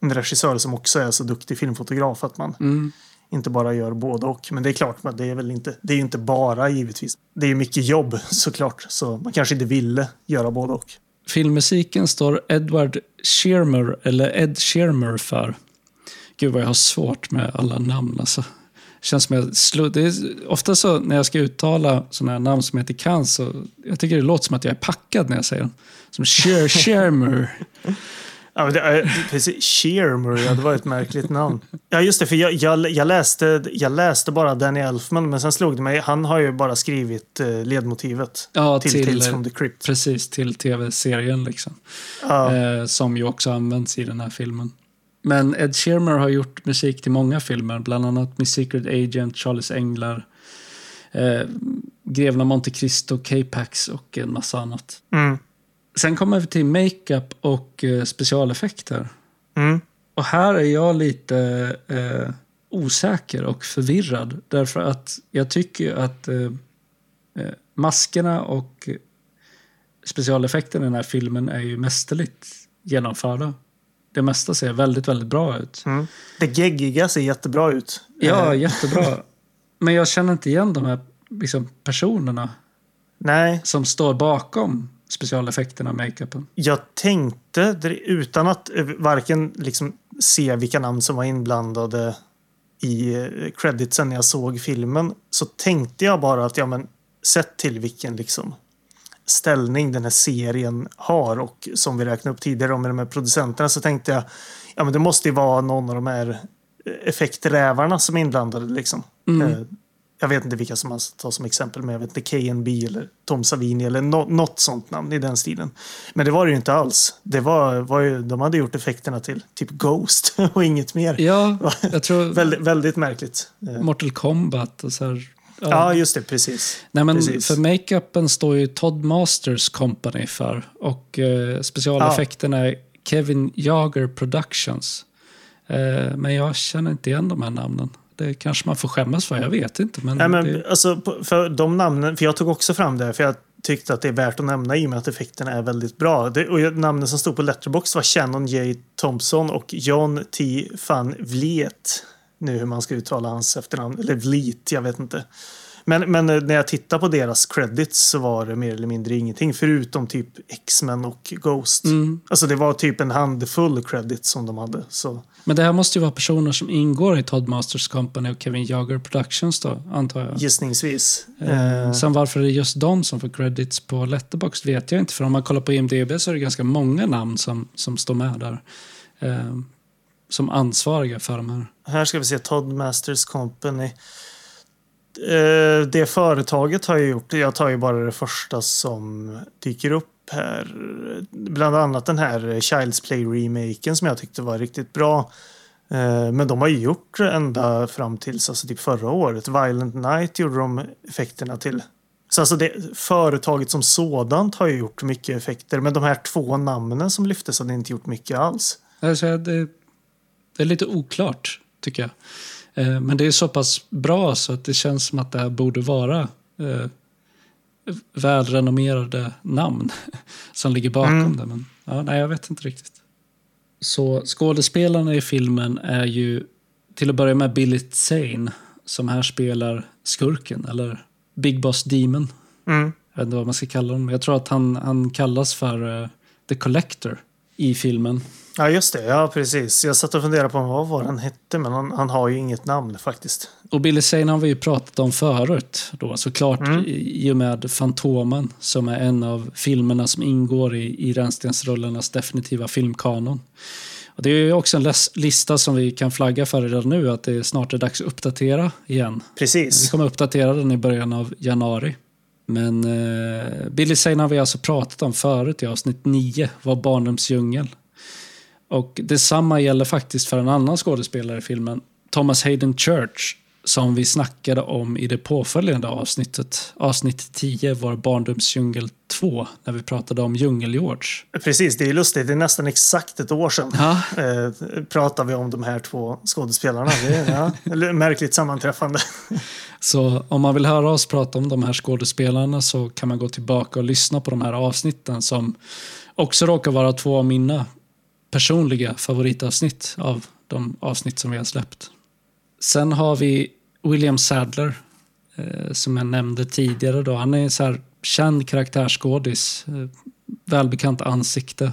en regissör som också är så duktig filmfotograf att man Mm. inte bara gör både och. Men det är klart, det är väl inte, det är ju inte bara givetvis. Det är ju mycket jobb såklart, så man kanske inte ville göra både och. Filmmusiken står Edward Shearmer, eller Ed Shearmer för. Gud vad jag har svårt med alla namn alltså. Känns som jag slår, det är ofta så när jag ska uttala sådana här namn som jag inte kan så jag tycker det låter som att jag är packad när jag säger dem. Som Shear Shearmer. Ja, men det är, precis. Shearmer, ja, det var ett märkligt namn. Ja, just det, för jag, jag, jag, läste, jag läste bara Danny Elfman, men sen slog det mig, han har ju bara skrivit eh, ledmotivet Ja, till, till, Tales from the Crypt. Precis, till tv-serien liksom. Ja, Eh, som ju också används i den här filmen. Men Ed Shearer har gjort musik till många filmer, bland annat Miss Secret Agent, Charles Änglar, eh, Greven av Monte Cristo, K-Pax och en massa annat. mm, Sen kommer vi till makeup och eh, specialeffekter. mm, Och här är jag lite eh, osäker och förvirrad. Därför att jag tycker att eh, eh, maskerna och specialeffekterna i den här filmen är ju mästerligt genomförda. Det mesta ser väldigt, väldigt bra ut. mm. Det geggiga ser jättebra ut. Ja, Eh, jättebra. Men jag känner inte igen de här liksom, personerna nej, som står bakom specialeffekterna och makeupen. jag tänkte, utan att eh, varken liksom se vilka namn som var inblandade i eh, creditsen när jag såg filmen, så tänkte jag bara att, ja men, sett till vilken liksom ställning den här serien har och som vi räknade upp tidigare med de här producenterna så tänkte jag, ja men det måste ju vara någon av de här eh, effekträvarna som är inblandade liksom. Mm. Eh, Jag vet inte vilka som man ska ta som exempel, men jag vet inte KNB eller Tom Savini eller no något sånt namn i den stilen. Men det var det ju inte alls. Det var, var ju, de hade gjort effekterna till typ Ghost och inget mer. Ja, jag tror Väldigt, väldigt märkligt. Eh, Mortal Kombat och så här. Ja, just det, precis. Nej, men precis. för makeupen står ju Todd Masters Company för och eh, specialeffekterna är Kevin Jager Productions. Eh, men jag känner inte igen de här namnen. Det kanske man får skämmas för, jag vet inte. Men, Nej, men, det, alltså, för de namnen, för jag tog också fram det, för jag tyckte att det är värt att nämna i och med att effekterna är väldigt bra. Det, och namnen som stod på Letterbox var Shannon J. Thompson och John T. van Vliet. Nu hur man ska uttala hans efternamn, eller Vliet, jag vet inte. Men, men eh, när jag tittar på deras credits så var det mer eller mindre ingenting förutom typ X-Men och Ghost. mm. Alltså det var typ en handfull credits som de hade. Så men det här måste ju vara personer som ingår i Todd Masters Company och Kevin Jager Productions då, antar jag. gissningsvis. Eh, Eh, Sen varför det är just de som får credits på Letterboxd vet jag inte. För om man kollar på IMDB så är det ganska många namn som, som står med där. Eh, som ansvariga för de här. Här ska vi se Todd Masters Company. Eh, Det företaget har jag gjort, jag tar ju bara det första som dyker upp här. Bland annat den här Child's Play-remaken som jag tyckte var riktigt bra. Eh, Men de har ju gjort det ända fram tills alltså typ förra året. Violent Night gjorde de effekterna till. Så alltså det, företaget som sådant har ju gjort mycket effekter. Men de här två namnen som lyftes hade inte gjort mycket alls. Alltså, det, det är lite oklart, tycker jag. Eh, men det är så pass bra så att det känns som att det här borde vara eh, välrenommerade namn som ligger bakom Mm. det. Men ja, nej, jag vet inte riktigt. Så skådespelarna i filmen är ju till att börja med Billy Zane som här spelar skurken, eller Big Boss Demon. Mm. Jag vet inte vad man ska kalla honom. Jag tror att han, han kallas för eh, The Collector i filmen. Ja, just det. Ja, precis. Jag satt och funderade på vad var han hette, men han, han har ju inget namn faktiskt. Och Billy Zane har vi ju pratat om förut då, såklart Mm. i, och med Fantomen som är en av filmerna som ingår i, i Rännstensrullarnas definitiva filmkanon. Och det är ju också en lista som vi kan flagga för redan nu att det snart är dags att uppdatera igen. Vi Precis. kommer uppdatera den i början av januari. Men eh, Billy Zane har vi alltså pratat om förut i avsnitt 9, var barndomsdjungel. Och detsamma gäller faktiskt för en annan skådespelare i filmen, Thomas Hayden Church, som vi snackade om i det påföljande avsnittet. Avsnitt 10 var Barndomsdjungel 2, när vi pratade om Djungel-George. Precis, det är lustigt. Det är nästan exakt ett år sedan Ja, eh, pratar vi om de här två skådespelarna. Det är ja, märkligt sammanträffande. så om man vill höra oss prata om de här skådespelarna så kan man gå tillbaka och lyssna på de här avsnitten som också råkar vara två av mina personliga favoritavsnitt av de avsnitt som vi har släppt. Sen har vi William Sadler, eh, som jag nämnde tidigare. Då. Han är en så här känd karaktärsskådis, eh, välbekant ansikte.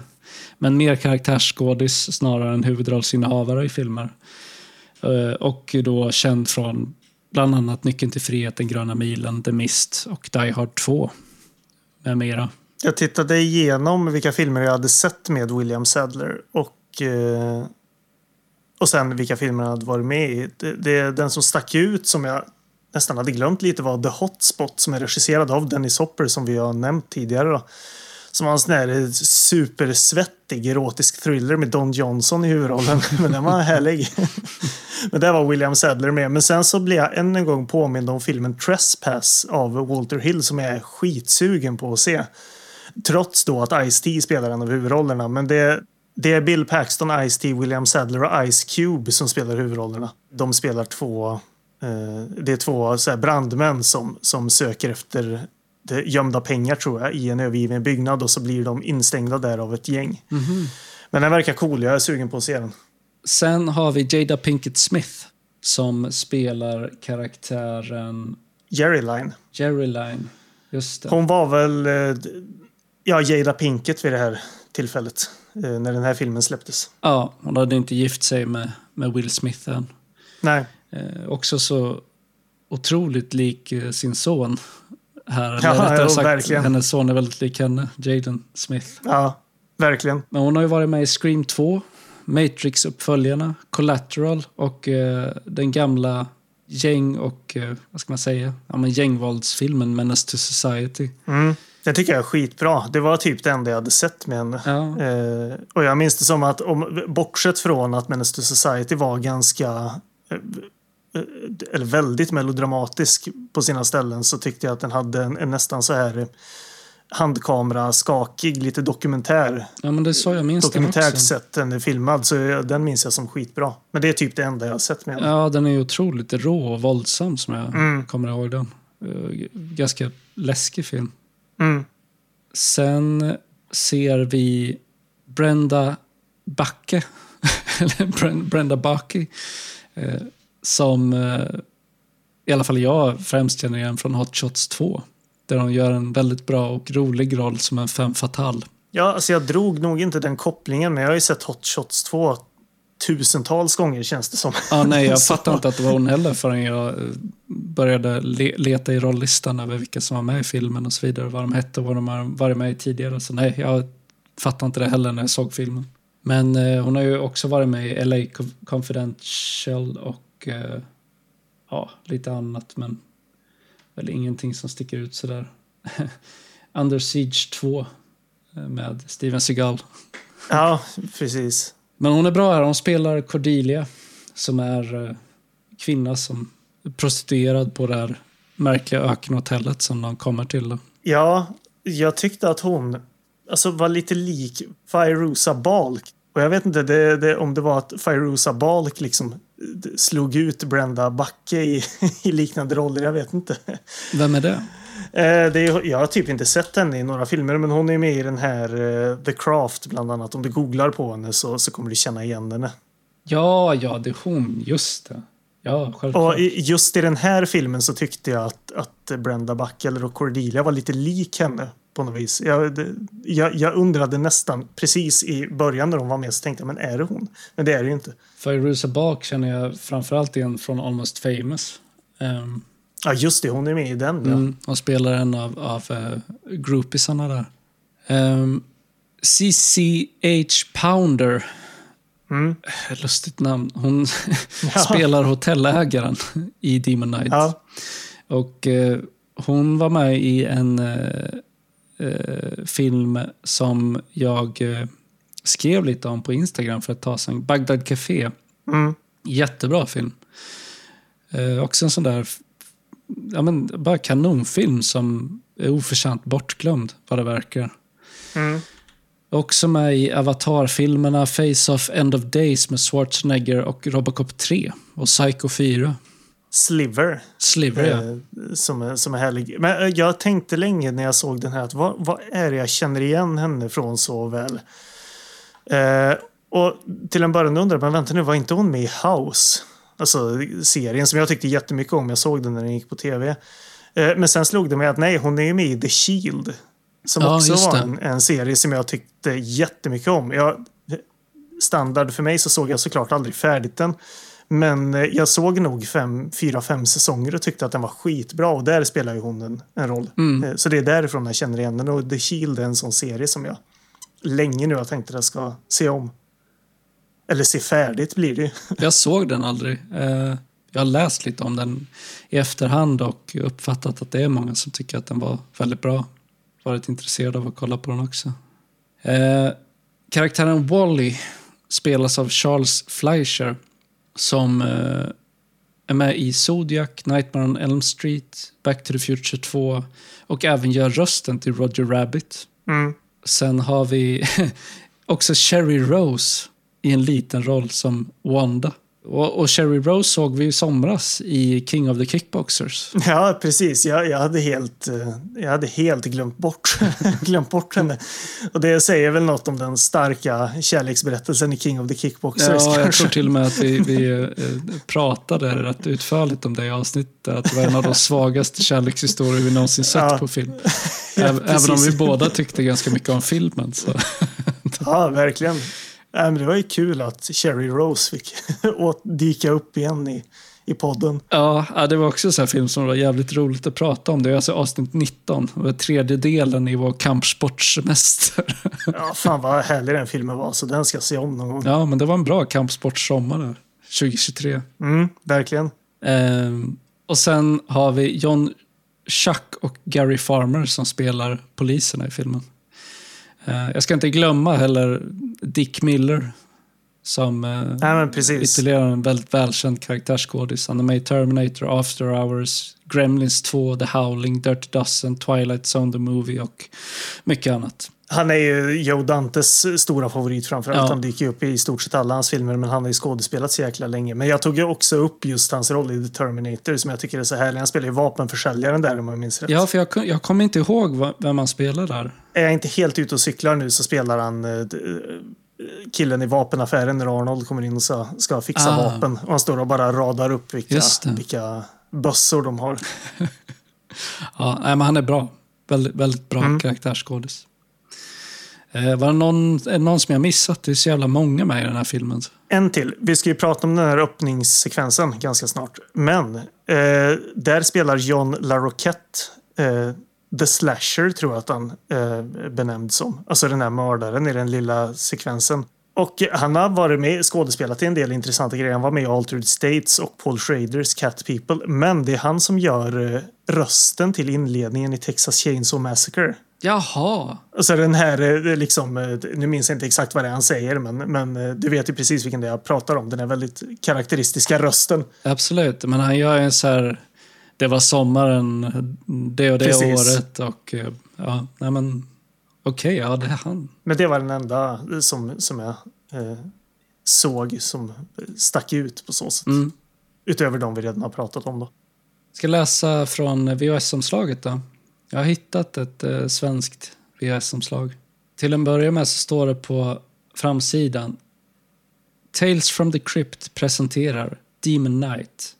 Men mer karaktärsskådis snarare än huvudrollsinnehavare i filmer. Eh, och då känd från bland annat Nyckeln till frihet, Den gröna milen, The Mist och Die Hard 2. Med mera. Jag tittade igenom vilka filmer jag hade sett med William Sadler och, eh, och sen vilka filmer han hade varit med i. Det, det, den som stack ut som jag nästan hade glömt lite var The Hotspot som är regisserad av Dennis Hopper som vi har nämnt tidigare. Då. Som var en sån här supersvettig erotisk thriller med Don Johnson i huvudrollen. Men den var härlig. Men där var William Sadler med. Men sen så blev jag än en gång påmind om filmen Trespass av Walter Hill som jag är skitsugen på att se. Trots då att Ice-T spelar en av huvudrollerna. Men det, det är Bill Paxton, Ice-T, William Sadler och Ice Cube som spelar huvudrollerna. De spelar två eh, det är två så brandmän som, som söker efter gömda pengar tror jag i en övergiven byggnad och så blir de instängda där av ett gäng. Men den verkar cool, jag är sugen på att se den. Sen har vi Jada Pinkett Smith som spelar karaktären Jerry Line. Jerry Line. Just det. Hon var väl eh, ja, Jada Pinkett vid det här tillfället eh, när den här filmen släpptes. Ja, hon hade inte gift sig med, med Will Smith än. Nej, Eh, också så otroligt lik eh, sin son. Här, Ja, eller rättare sagt, verkligen. hennes son är väldigt lik henne, Jaden Smith. ja, verkligen. Men hon har ju varit med i Scream 2, Matrix-uppföljarna, Collateral och eh, den gamla gäng och, eh, vad ska man säga, ja, men gängvåldsfilmen Menace to Society. Mm. Det tycker jag är skitbra. Det var typ det enda jag hade sett med henne. Ja, Eh, och jag minns det som att, om, bortsett från att Menace to Society var ganska eh, eh, eller väldigt melodramatisk på sina ställen så tyckte jag att den hade en, en nästan så här handkamera skakig, lite dokumentär. ja men det så jag minns den Dokumentärt sett den är filmad så jag, den minns jag som skitbra. Men det är typ det enda jag har sett med henne. Ja, den är ju otroligt rå och våldsam som jag Mm. kommer ihåg den. Eh, Ganska läskig film. Mm. Sen ser vi Brenda Backe, eller Bren- Brenda Backe, eh, som eh, i alla fall jag främst känner igen från Hot Shots 2. Där hon gör en väldigt bra och rolig roll som en femme fatale. Ja, alltså jag drog nog inte den kopplingen men jag har ju sett Hot Shots 2 tusentals gånger känns det som. Ah, nej, jag fattade inte att det var hon heller förrän jag eh, började le leta i rollistan över vilka som var med i filmen och så vidare. Vad de hette och vad de har varit med i tidigare. Så nej, jag fattade inte det heller när jag såg filmen. Men eh, hon har ju också varit med i LA Co- Confidential och eh, ja, lite annat. Men väl ingenting som sticker ut sådär. Under Siege 2 eh, med Steven Seagal. Ja, precis. Men hon är bra här. Hon spelar Cordelia som är eh, kvinna som är prostituerad på det här märkliga ökenhotellet som de kommer till. Då. Ja, jag tyckte att hon alltså, var lite lik Fairuza Balk. Och jag vet inte det, det, om det var att Fairuza Balk liksom eh, slog ut Brenda Backe i, i liknande roller. Jag vet inte. Vem är det? Eh, är, jag har typ inte sett henne i några filmer men hon är med i den här eh, The Craft bland annat. Om du googlar på henne så, så kommer du känna igen henne. Ja, ja, det är hon. Just det. Ja, självklart. Och just i den här filmen så tyckte jag att, att Brenda Backe eller Cordelia var lite lik henne på något vis. Jag, jag, jag undrade nästan precis i början när hon var med så tänkte jag men är det hon? Men det är det ju inte. Fairuza Balk känner jag framförallt igen från Almost famous. Um, Ja just det, hon är med i den. Ja. mm, och spelar en av, av uh, groupisarna där. Um, CCH Pounder. Mm. Lustigt namn. Hon Ja. spelar hotellägaren i Demon Knight. Ja. Och eh, hon var med i en eh, eh, film som jag eh, skrev lite om på Instagram för ett tag sedan. Bagdad Café. Mm. Jättebra film. Eh, också en sån där ja, men, bara kanonfilm som är oförtjänt bortglömd vad det verkar. Mm. Också med i Avatar-filmerna Face-Off, End of Days med Schwarzenegger och Robocop 3 och Psycho 4. Sliver. Sliver, ja. eh, som, är, som är härlig. Men eh, jag tänkte länge när jag såg den här att vad, vad är det jag känner igen henne från så väl? Eh, Och till en början undrade man, vänta nu, var inte hon med i House? Alltså serien som jag tyckte jättemycket om. Jag såg den när den gick på tv. Eh, Men sen slog det mig att nej, hon är ju med i The Shield. Som Ja, också var en, en serie som jag tyckte jättemycket om. Jag, standard för mig så såg jag såklart aldrig färdigt den. Men eh, jag såg nog fem, fyra, fem säsonger och tyckte att den var skitbra. Och där spelar ju hon en, en roll. Mm. Eh, Så det är därifrån jag känner igen den. Och The Shield är en sån serie som jag länge nu har tänkt att jag ska se om. Eller se färdigt blir det. Jag såg den aldrig. Eh, Jag har läst lite om den i efterhand och uppfattat att det är många som tycker att den var väldigt bra. Varit intresserad av att kolla på den också. Eh, karaktären Wally spelas av Charles Fleischer som eh, är med i Zodiac, Nightmare on Elm Street, Back to the Future 2 och även gör rösten till Roger Rabbit. Mm. Sen har vi också Sherry Rose i en liten roll som Wanda. Och, och Sherry Rose såg vi i somras i King of the Kickboxers. Ja, precis. Jag, jag, hade helt, eh, jag hade helt glömt bort, glömt bort henne. Och det säger väl något om den starka kärleksberättelsen i King of the Kickboxers. Ja, jag tror till och med att vi, vi eh, pratade rätt utförligt om det i avsnittet. Att det var en av de svagaste kärlekshistorier vi någonsin sett Ja. på film. Även, om vi båda tyckte ganska mycket om filmen. Så. Ja, verkligen. Nej, men det var ju kul att Sherry Rose fick dyka upp igen i, i podden. Ja, det var också en film som var jävligt roligt att prata om. Det är alltså avsnitt 19. Det var tredje delen i vår kampsportsemester. Ja, fan vad härlig den filmen var, så den ska jag se om någon gång. Ja, men det var en bra kampsportsommar där, 2023. Mm, verkligen. Ehm, och sen har vi John Chuck och Gary Farmer som spelar poliserna i filmen. Eh, jag ska inte glömma heller Dick Miller som eh, Nej, ytterligare en väldigt välkänd karaktärsskådis. Han är med i Terminator, After Hours, Gremlins 2, The Howling, Dirty Dozen, Twilight Zone the Movie och mycket annat. Han är ju Joe Dantes stora favorit framförallt. Ja. Han dyker ju upp i stort sett alla hans filmer, men han har ju skådespelat så jäkla länge. Men jag tog ju också upp just hans roll i The Terminator som jag tycker är så härlig. Han spelar ju vapenförsäljaren där om jag minns rätt. Ja, för jag, jag kommer inte ihåg vem han spelar där. Är jag inte helt ute och cyklar nu så spelar han eh, eh, killen i vapenaffären när Arnold kommer in och ska, ska fixa Ah. vapen. Och han står och bara radar upp vilka, vilka bössor de har. Ja, nej, men han är bra. Väldigt, väldigt bra Mm. karaktärsskådis. Eh, var det någon, är det någon som jag missat? Det är så jävla många med i den här filmen. En till. Vi ska ju prata om den här öppningssekvensen ganska snart. Men eh, där spelar John LaRoquette eh, The Slasher, tror jag att han eh, benämnd som. Alltså den här mördaren i den lilla sekvensen. Och han har varit med, skådespelat i en del intressanta grejer. Han var med i Altered States och Paul Schraders Cat People. Men det är han som gör eh, rösten till inledningen i Texas Chainsaw Massacre. Jaha. Alltså den här, eh, liksom, eh, nu minns jag inte exakt vad det är han säger, men, men eh, du vet ju precis vilken det är jag pratar om. Den här väldigt karaktäristiska rösten. Absolut, men han gör en så här... Det var sommaren det och det Precis. året och... Ja, nej men... Okej, ja det är han. Men det var den enda som, som jag eh, såg som stack ut på så sätt. Mm. Utöver de vi redan har pratat om då. Ska läsa från VHS-omslaget då. Jag har hittat ett eh, svenskt VHS-omslag. Till en början med så står det på framsidan Tales from the Crypt presenterar Demon Knight.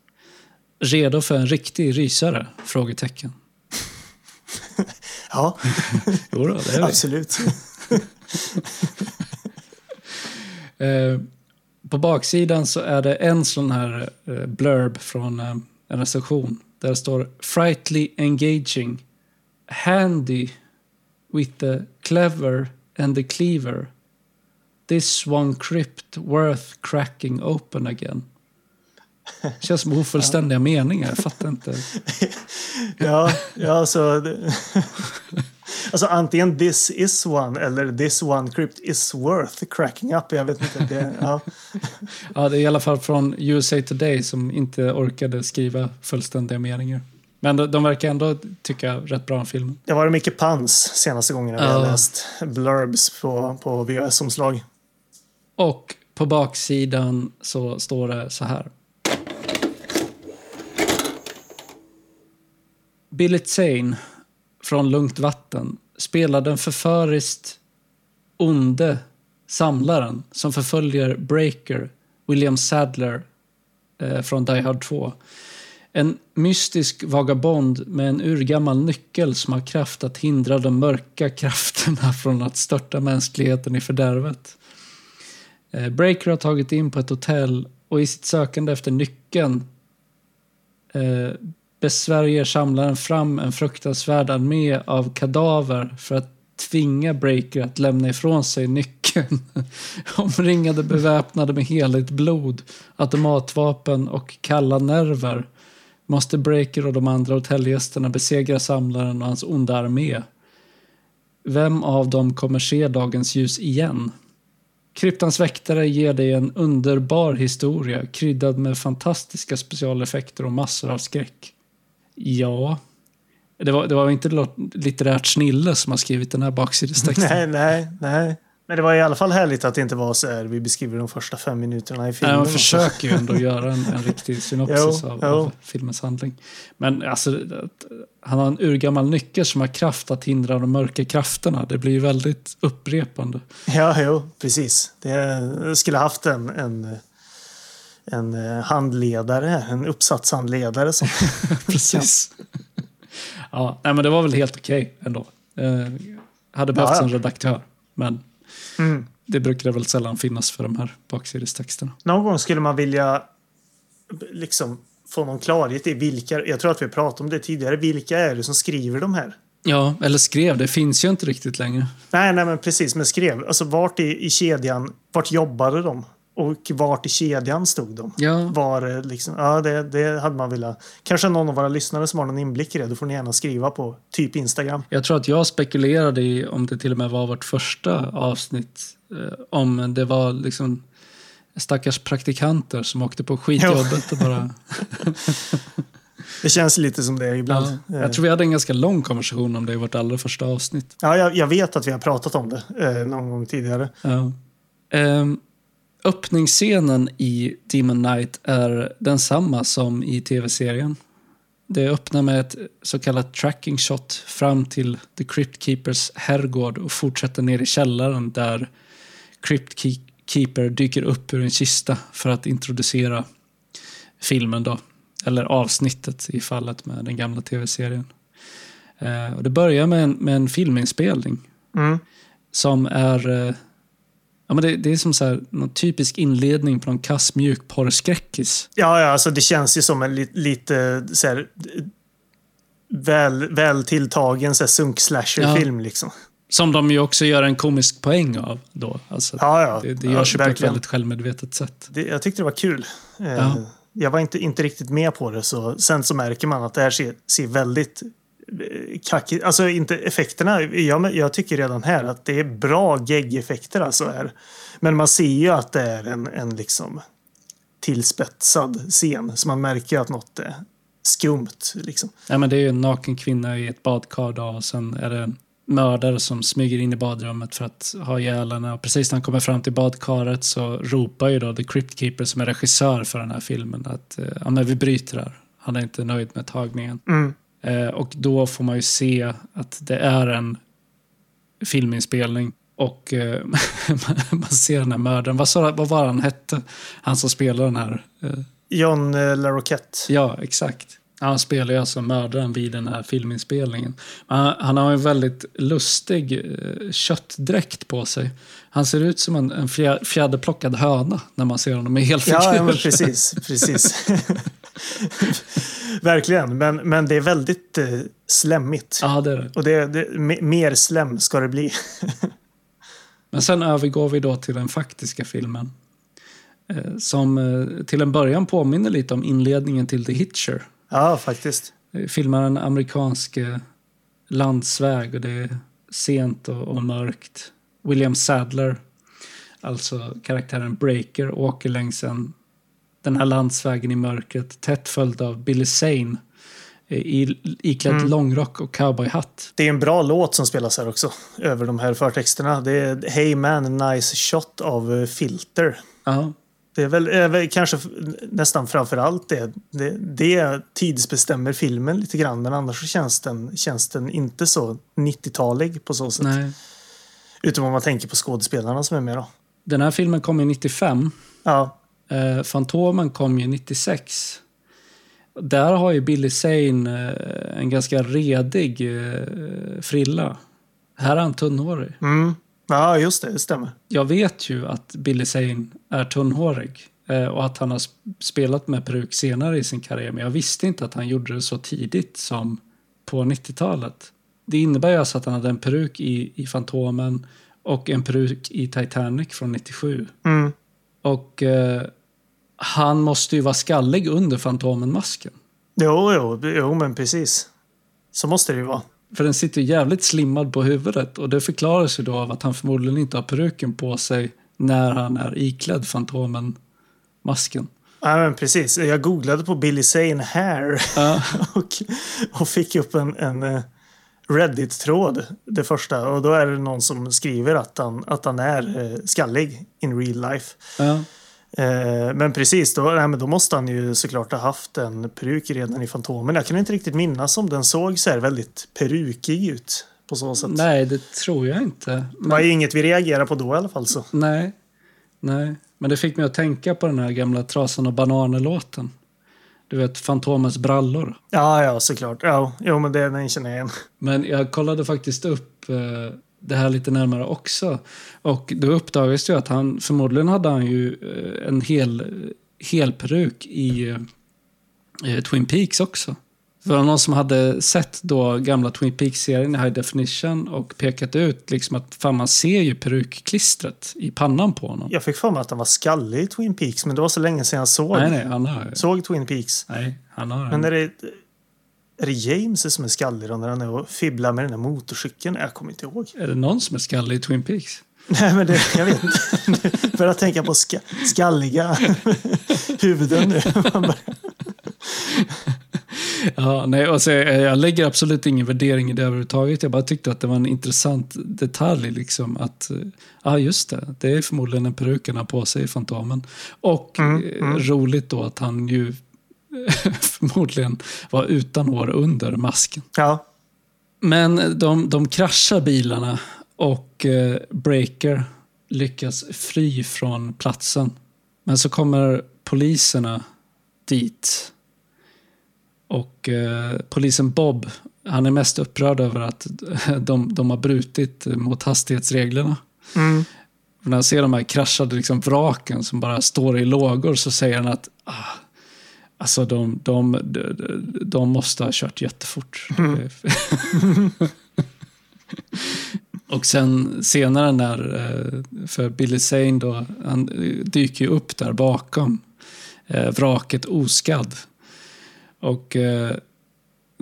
Redo för en riktig rysare? Frågetecken. Ja, Jo då, det är vi. absolut. Eh, på baksidan så är det en sån här eh, blurb från eh, en recension. Där det står Frightly engaging. Handy with the clever and the cleaver. This one crypt worth cracking open again. Känns som ofullständiga meningar, jag fattar inte. Ja, ja så det, alltså antingen this is one eller this one crypt is worth cracking up. Jag vet inte. Det, ja. Ja, det är i alla fall från USA Today som inte orkade skriva fullständiga meningar. Men de, de verkar ändå tycka rätt bra om filmen. Det var mycket pans senaste gången jag Ja. har läst blurbs på, på VHS-omslag. Och på baksidan så står det så här. Billy Zane från Lugnt vatten spelar den förföriskt onde samlaren som förföljer Breaker, William Sadler eh, från Die Hard 2. En mystisk vagabond med en urgammal nyckel som har kraft att hindra de mörka krafterna från att störta mänskligheten i fördärvet. Eh, Breaker har tagit in på ett hotell och i sitt sökande efter nyckeln eh, besvärjer samlaren fram en fruktansvärd armé av kadaver för att tvinga Breaker att lämna ifrån sig nyckeln. Omringade beväpnade med heligt blod, automatvapen och kalla nerver måste Breaker och de andra hotellgästerna besegra samlaren och hans onda armé. Vem av dem kommer se dagens ljus igen? Kryptans väktare ger dig en underbar historia kryddad med fantastiska specialeffekter och massor av skräck. Ja, det var, det var inte litterärt snille som har skrivit den här baksidestexten. Nej, nej, nej. Men det var i alla fall härligt att det inte var så här vi beskriver de första fem minuterna i Nej, filmen. man försöker ju ändå göra en, en riktig synopsis Jo, av, jo. av filmens handling. Men alltså, han har en urgammal nyckel som har kraft att hindra de mörka krafterna. Det blir ju väldigt upprepande. Ja, jo, precis. Det jag skulle haft en, en, en handledare, en uppsatshandledare som... Precis. ja, nej, men det var väl helt okej ändå. Eh, hade behövts Ja, ja. en redaktör, men Mm. det brukar väl sällan finnas för de här baksidestexterna. Någon gång skulle man vilja liksom få någon klarhet i vilka, jag tror att vi pratade om det tidigare, vilka är det som skriver de här? Ja, eller skrev. Det finns ju inte riktigt längre. Nej, nej men precis, men skrev. Alltså vart i, i kedjan, vart jobbade de? Och vart i kedjan stod de? Ja, Var det liksom, ja det, det hade man velat. Kanske någon av våra lyssnare som har någon inblick i det, då får ni gärna skriva på typ Instagram. Jag tror att jag spekulerade i om det till och med var vårt första avsnitt. Eh, om det var liksom stackars praktikanter som åkte på skitjobbet och bara... Det känns lite som det ibland. Ja, jag tror vi hade en ganska lång konversation om det i vårt allra första avsnitt. Ja, jag, jag vet att vi har pratat om det eh, någon gång tidigare. Ja. Ehm, öppningsscenen i Demon Knight är densamma som i tv-serien. Det öppnar med ett så kallat tracking shot fram till The Crypt Keepers herrgård och fortsätter ner i källaren där Crypt Ke- Keeper dyker upp ur en kista för att introducera filmen då. Eller avsnittet i fallet med den gamla tv-serien. Eh, och det börjar med en, med en filminspelning Mm. som är... eh, Ja, men det, det är som så här, någon typisk inledning på någon kass mjukporrskräckis. Ja, ja, alltså det känns ju som en li, lite så här, väl, väl tilltagen sunk-slasher-film. Liksom. Som de ju också gör en komisk poäng av då. Alltså, Ja, ja. det, det ja, görs ju på ett väldigt självmedvetet sätt. Det, jag tyckte det var kul. Eh, Ja. Jag var inte, inte riktigt med på det. Så, sen så märker man att det här ser, ser väldigt kackigt Alltså inte effekterna. Jag, jag tycker redan här att det är bra gegg-effekter. Alltså här. Men man ser ju att det är en, en liksom tillspetsad scen. Så man märker att något är skumt. Liksom. Ja, men det är ju en naken kvinna i ett badkar då, och sen är det en mördare som smyger in i badrummet för att ha ihjäl henne. Och precis när han kommer fram till badkaret så ropar ju då The Crypt Keeper som är regissör för den här filmen att eh, ja, men vi bryter här. Han är inte nöjd med tagningen. Mm. Eh, och då får man ju se att det är en filminspelning. Och eh, man ser den här mördaren. Vad, sa, vad var han hette? Han som spelar den här. Eh, John eh, LaRoquette. ja, exakt. Han spelar ju alltså mördaren vid den här filminspelningen. Han, han har en väldigt lustig eh, köttdräkt på sig. Han ser ut som en, en fjä- fjäderplockad höna när man ser honom i helfigur. Ja, ja precis. precis. Verkligen. Men, men det är väldigt eh, slemmigt. Ja, det är det. Och det, det, me- mer slem ska det bli. Men sen övergår vi då till den faktiska filmen. Eh, som eh, till en början påminner lite om inledningen till The Hitcher. Ja, faktiskt. Eh, filmar en amerikansk eh, landsväg och det är sent och, och mörkt. William Sadler, alltså karaktären Breaker, åker längs en, den här landsvägen i mörkret tätt följd av Billy Zane eh, i, iklädd Mm. långrock och cowboyhatt. Det är en bra låt som spelas här också. Över de här förtexterna. Det är Hey Man, Nice Shot av eh, Filter. Ja, Det är väl, är väl kanske nästan framför allt det. det. Det tidsbestämmer filmen lite grann. Men annars så känns den, känns den inte så 90-talig på så sätt. nej. Utom om man tänker på skådespelarna som är med då. Den här filmen kom ju 95. Ja, Eh, Fantomen kom ju 96. Där har ju Billy Zane eh, en ganska redig eh, frilla. Här är han tunnhårig. mm. ja just det, det stämmer. Jag vet ju att Billy Zane är tunnhårig eh, och att han har sp- spelat med peruk senare i sin karriär. Men jag visste inte att han gjorde det så tidigt som på 90-talet. Det innebär ju alltså att han hade en peruk i, i Fantomen och en peruk i Titanic från 97. Mm. Och eh, han måste ju vara skallig under Fantomen-masken. Jo, jo, jo, men precis. Så måste det ju vara. För den sitter jävligt slimmad på huvudet och det förklaras ju då av att han förmodligen inte har peruken på sig när han är iklädd Fantomen-masken. Ja, men precis. Jag googlade på Billy Zane hair Ja. och, och fick upp en, en eh, Reddit-tråd, det första. Och då är det någon som skriver att han, att han är eh, skallig in real life. Ja. Eh, men precis, då, nej, men då måste han ju såklart ha haft en peruk redan i Fantomen. Jag kan inte riktigt minnas om den såg så här väldigt perukig ut på så sätt. Nej, det tror jag inte. Det var Men, ju inget vi reagerade på då i alla fall. Så. nej, nej. Men det fick mig att tänka på den här gamla Trasan och bananer-låten. Du vet, Fantomens brallor. Ja, ja, såklart. Ja, jo, men det, den känner jag igen. Men jag kollade faktiskt upp eh, det här lite närmare också. Och då uppdagades det ju att han, förmodligen hade han ju eh, en hel, hel peruk i eh, Twin Peaks också. För det var någon som hade sett då gamla Twin Peaks-serien i high definition och pekat ut liksom att fan man ser ju perukklistret i pannan på honom. Jag fick för mig att han var skallig i Twin Peaks, men det var så länge sedan jag såg, Nej, nej, han har såg Twin Peaks. Nej, han har Men är det, är det James som är skallig när han är och fibblar med den där motorcykeln? Jag kommer inte ihåg. Är det någon som är skallig i Twin Peaks? Nej, men det, jag vet inte. Börjar jag tänka på ska, skalliga huvuden nu. Ja, nej, alltså, jag, lägger absolut ingen värdering i det överhuvudtaget. Jag bara tyckte att det var en intressant detalj. Liksom, att, eh, ja, just det. Det är förmodligen en peruk han har på sig i Fantomen. Och Mm, eh, mm. roligt då att han ju förmodligen var utan hår under masken. Ja, Men de, de kraschar bilarna och eh, Breaker lyckas fly från platsen. Men så kommer poliserna dit. Och eh, polisen Bob, han är mest upprörd över att de, de har brutit mot hastighetsreglerna. mm, när han ser de här kraschade liksom vraken som bara står i lågor så säger han att ah, alltså de, de, de, de måste ha kört jättefort. Och sen senare när, eh, för Billy Zane då, han dyker ju upp där bakom eh, vraket oskadd. Och eh,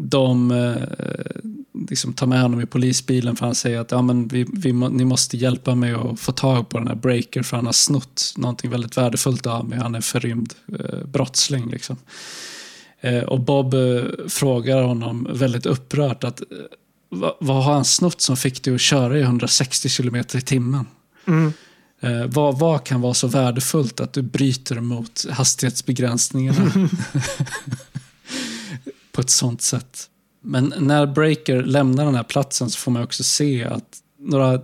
de eh, liksom tar med honom i polisbilen för han säger att ja, men vi, vi, ni måste hjälpa mig att få tag på den här Breaker för han har snott någonting väldigt värdefullt av mig. Han är förrymd eh, brottsling. Liksom. Eh, och Bob eh, frågar honom väldigt upprört att eh, "Va- vad har han snott som fick dig att köra i 160 kilometer i timmen? mm. Eh, vad, vad kan vara så värdefullt att du bryter mot hastighetsbegränsningarna på ett sånt sätt? Men när Breaker lämnar den här platsen så får man också se att några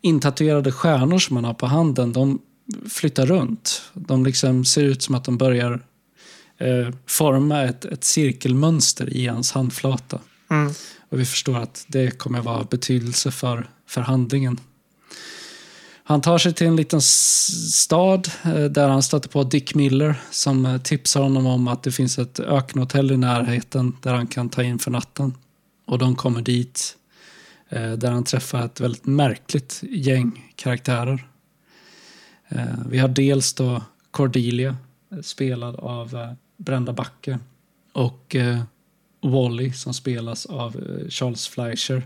intatuerade stjärnor som han har på handen, de flyttar runt. De liksom ser ut som att de börjar eh, forma ett, ett cirkelmönster i hans handflata. Mm. Och vi förstår att det kommer vara av betydelse för, för handlingen. Han tar sig till en liten stad eh, där han stöter på Dick Miller som eh, tipsar honom om att det finns ett ökenhotell i närheten där han kan ta in för natten. Och de kommer dit eh, där han träffar ett väldigt märkligt gäng karaktärer. Vi har dels då Cordelia spelad av Brenda Backe och Wally som spelas av Charles Fleischer.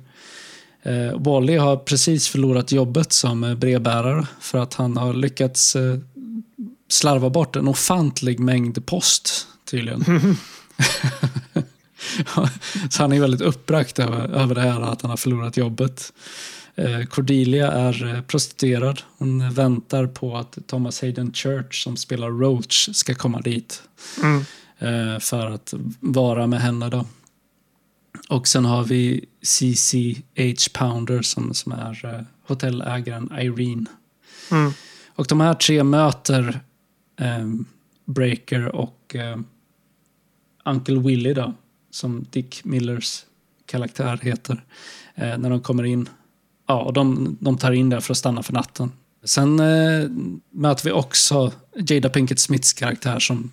Eh, Wally har precis förlorat jobbet som brevbärare för att han har lyckats eh, slarva bort en ofantlig mängd post tydligen. Så han är väldigt uppbragt över, över det här att han har förlorat jobbet. Eh, Cordelia är eh, prostituerad. Hon väntar på att Thomas Hayden Church som spelar Roach ska komma dit Mm. eh, för att vara med henne. Då. Och sen har vi CCH Pounder som, som är eh, hotellägaren Irene. Mm. Och de här tre möter eh, Breaker och eh, Uncle Willy då, som Dick Millers karaktär heter, eh, när de kommer in. Ja, och de, de tar in där för att stanna för natten. Sen eh, möter vi också Jada Pinkett Smiths karaktär som,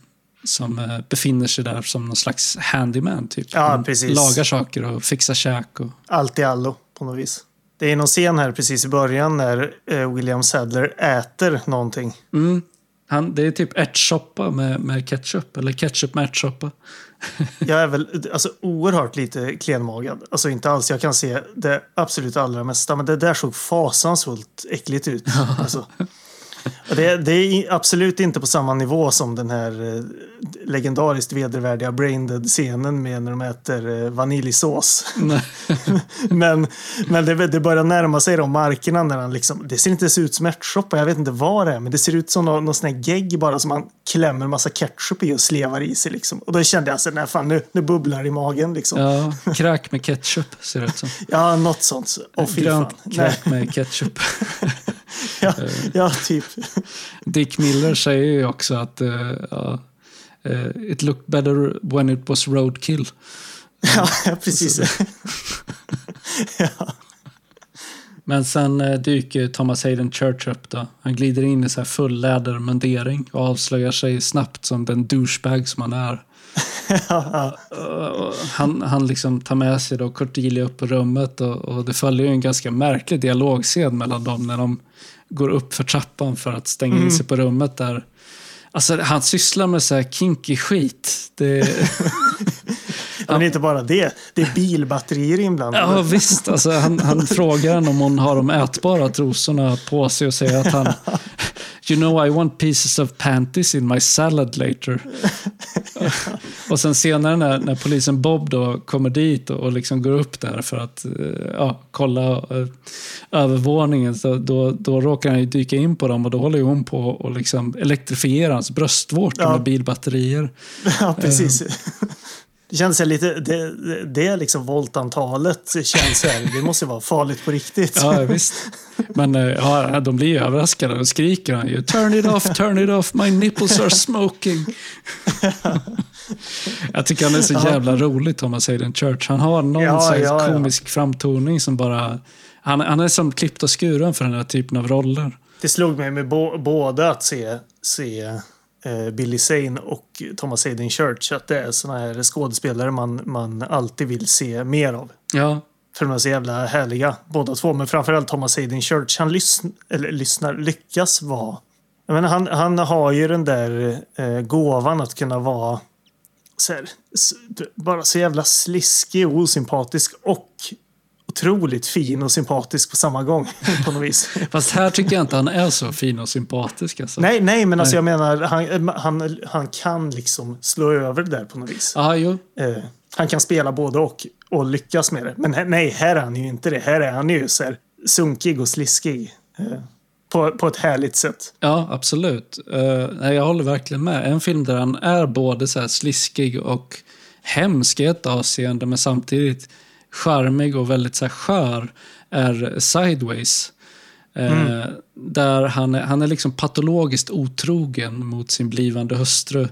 som eh, befinner sig där som någon slags handyman. Typ. Ja. Lagar saker och fixar käk. Och, Allt i allo på något vis. Det är någon scen här precis i början när eh, William Sadler äter någonting. mm, han, det är typ ärtsoppa med, med ketchup, eller ketchup med ärtsoppa. Jag är väl alltså, oerhört lite klenmagad. Alltså inte alls. Jag kan se det absolut allra mesta. Men det där såg fasansfullt äckligt ut. Alltså. Och det, det är absolut inte på samma nivå som den här eh, legendariskt vedervärdiga Braindead-scenen med när de äter eh, vaniljsås. Men men det, det börjar närma sig de markerna när han liksom, det ser inte ens ut som ärtsoppa, jag vet inte vad det är, men det ser ut som någon, någon sån här gegg bara som man klämmer massa ketchup i och slevar i sig liksom. Och då kände jag så nej fan nu, nu bubblar det i magen liksom. Ja, Ja, kräk med ketchup ser det ut som. något sånt. Fy Grönt kräk med ketchup. ja, ja, typ. Dick Miller säger ju också att ja, eh, it looked better when it was roadkill. Ja, precis. ja. Men sen eh, dyker Thomas Hayden Church upp då. Han glider in i så här full lädermundering och avslöjar sig snabbt som den douchebag som han är. Han, han liksom tar med sig då Cordelia upp på rummet och, och det följer ju en ganska märklig dialogscen mellan dem när de går upp för trappan för att stänga in sig på rummet där. Alltså han sysslar med så här kinky skit. Det, Men inte bara det, det är bilbatterier inblandade. ja visst, alltså han, han frågar henne om hon har de ätbara trosorna på sig och säger att han You know I want pieces of panties in my salad later. och sen senare när, när polisen Bob då kommer dit och, och liksom går upp där för att eh, ja, kolla eh, övervåningen så då, då råkar han ju dyka in på dem och då håller hon på och liksom elektrifiera hans bröstvårtor Ja. med bilbatterier. Ja, precis. Det känns lite, det, det, liksom voltantalet känns här, det måste vara farligt på riktigt. Ja, visst. Men eh, ja, de blir ju överraskade och skriker han ju “Turn it off, turn it off, my nipples are smoking”. Jag tycker han är så jävla rolig, Thomas Hayden Church. Han har någon Ja, ja, ja. komisk framtoning som bara... Han, han är som klippt och skuren för den här typen av roller. Det slog mig med bo, båda att se, se Billy Zane och Thomas Hayden Church att det är såna här skådespelare man, man alltid vill se mer av. Ja, För de är så jävla härliga båda två. Men framförallt Thomas Hayden Church. Han lysn, eller, lyssnar, lyckas vara... Jag menar, han, han har ju den där eh, gåvan att kunna vara så här, bara så jävla sliskig och osympatisk och otroligt fin och sympatisk på samma gång. på något vis. fast här tycker jag inte han är så fin och sympatisk. Alltså. Nej, nej, men alltså Nej. jag menar, han, han, han kan liksom slå över det där på något vis. Ja, jo. Eh, han kan spela både och och lyckas med det. Men här, nej, här är han ju inte det. Här är han ju så här sunkig och sliskig. Eh, på, på ett härligt sätt. Ja, absolut. Uh, jag håller verkligen med. En film där han är både så här sliskig och hemsk i ett avseende, men samtidigt charmig och väldigt så här skör, är Sideways. Eh, Där han är, han är liksom patologiskt otrogen mot sin blivande hustru.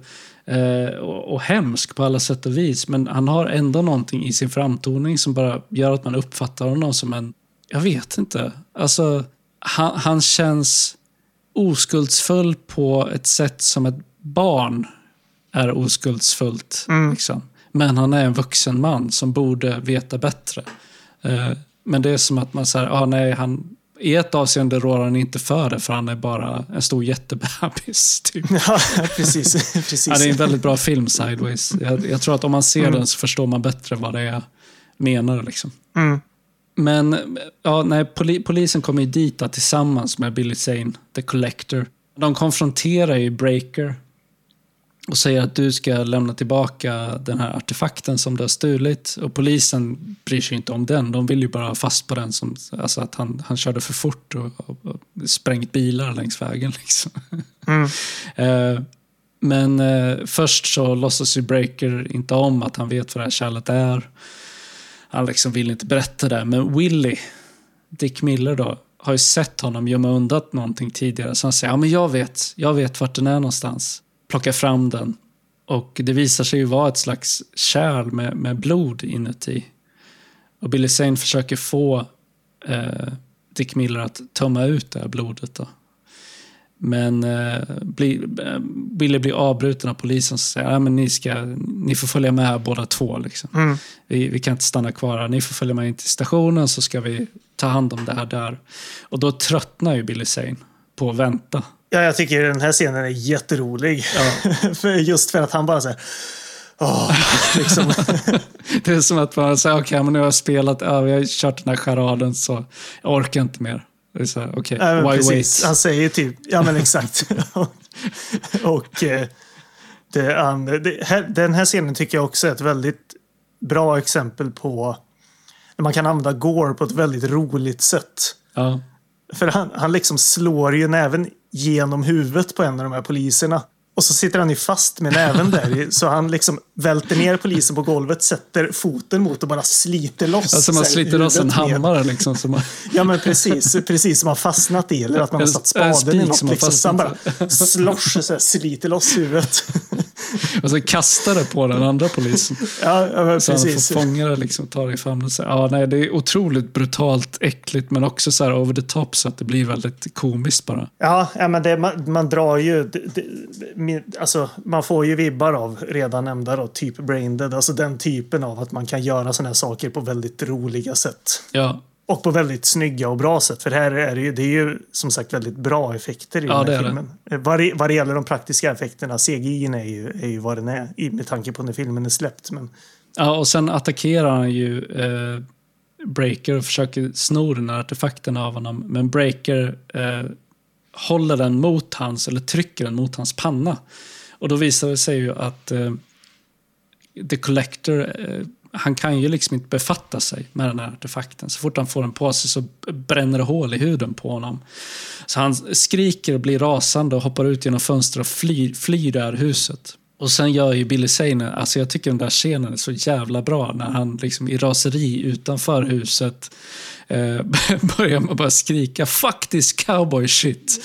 Eh, och, och hemsk på alla sätt och vis. Men han har ändå någonting i sin framtoning som bara gör att man uppfattar honom som en... Jag vet inte. Alltså, han, han känns oskuldsfull på ett sätt som ett barn är oskuldsfullt. Liksom. Men han är en vuxen man som borde veta bättre. Eh, men det är som att man säger, ah, nej, han, i ett avseende rår han inte för det, för han är bara en stor jättebebis. Typ. Ja, precis. precis. Ja, det är en väldigt bra film, Sideways. Jag, jag tror att om man ser den så förstår man bättre vad det är jag menar. Liksom. Mm. Men ja, nej, poli, polisen kommer ju dit tillsammans med Billy Zane, The Collector. De konfronterar ju Breaker och säger att du ska lämna tillbaka den här artefakten som du har stulit. Och polisen bryr sig inte om den. De vill ju bara ha fast på den. Som, alltså att han, han körde för fort och, och, och sprängt bilar längs vägen. Liksom. Mm. Eh, men eh, först så låtsas ju Breaker inte om att han vet vad det här kärlet är. han liksom vill inte berätta det. Men Willy, Dick Miller då, har ju sett honom gömma undan någonting tidigare. Så han säger, ja men jag vet, jag vet vart den är någonstans. Plockar fram den. Och det visar sig ju vara ett slags kärl med, med blod inuti. Och Billy Zane försöker få eh, Dick Miller att tömma ut det här blodet. Då. Men eh, bli, eh, Billy blir avbruten av polisen som säger att ni, ska, ni får följa med båda två. Liksom. Mm. Vi, vi kan inte stanna kvar här. Ni får följa med in till stationen så ska vi ta hand om det här där. Och då tröttnar ju Billy Zane på att vänta. Ja, jag tycker den här scenen är jätterolig. för just för att han bara säger Åh, liksom. Det är som att man säger, okej, okay, men nu har jag spelat, ja, vi har kört den här charaden så jag orkar inte mer. Det är så här, okej, Ja, why precis. wait? Han säger typ, ja men exakt. och eh, det, han- det, här, den här scenen tycker jag också är ett väldigt bra exempel på när man kan använda Gore på ett väldigt roligt sätt. Ja, För han, han liksom slår ju näven genom huvudet på en av de här poliserna. Och så sitter han ju fast med näven där. Så han liksom välter ner polisen på golvet, sätter foten mot och bara sliter loss. alltså man så sliter loss en hammare liksom. Som man, Ja men precis, precis som har fastnat i eller att man har satt en spaden i något. Liksom, så han bara slåss så här, sliter loss huvudet. och så kastar det på den andra polisen. Ja, ja men Så han precis. får fånga det liksom, ta det i famnen. Så, ja, nej, det är otroligt brutalt, äckligt men också så här over the top så att det blir väldigt komiskt bara. Ja, ja men det, man, man drar ju... Det, det, alltså, man får ju vibbar av redan nämnda då, typ Braindead. Alltså den typen av att man kan göra såna här saker på väldigt roliga sätt. Ja, Och på väldigt snygga och bra sätt. För här är det ju, det är ju som sagt väldigt bra effekter i Ja, den här det. filmen. Eh, Vad det, vad det gäller de praktiska effekterna, CGI är ju, är ju vad den är i- med tanke på när filmen är släppt. Men Ja, och sen attackerar han ju eh, Breaker och försöker sno den här artefakten av honom. Men Breaker eh, håller den mot hans, eller trycker den mot hans panna. Och då visar det sig ju att eh, The Collector, eh, han kan ju liksom inte befatta sig med den här artefakten. Så fort han får den på sig så bränner det hål i huden på honom. Så han skriker och blir rasande och hoppar ut genom fönstret och flyr, flyr det här huset. Och sen gör ju Billy Zane, alltså jag tycker den där scenen är så jävla bra när han liksom i raseri utanför huset eh, börjar att bara skrika “Fuck this cowboy shit”.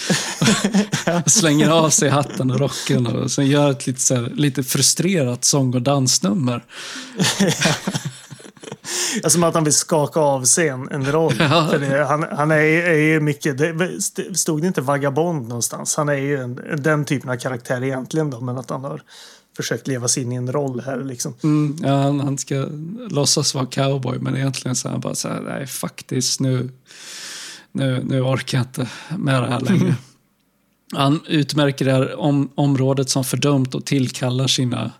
slänger av sig hatten och rocken och sen gör ett lite, så här, lite frustrerat sång och dansnummer. Alltså som att han vill skaka av sig en, en roll. Ja. För det, han, han är, är ju mycket... Det, stod det inte vagabond någonstans? Han är ju en, den typen av karaktär egentligen då, men att han har försökt leva sig in i en roll här liksom. Mm, ja, han, han ska låtsas vara cowboy men egentligen så är han bara så här, nej faktiskt nu, nu, nu orkar jag inte med det här längre. Han utmärker det här om, området som fördömt och tillkallar sina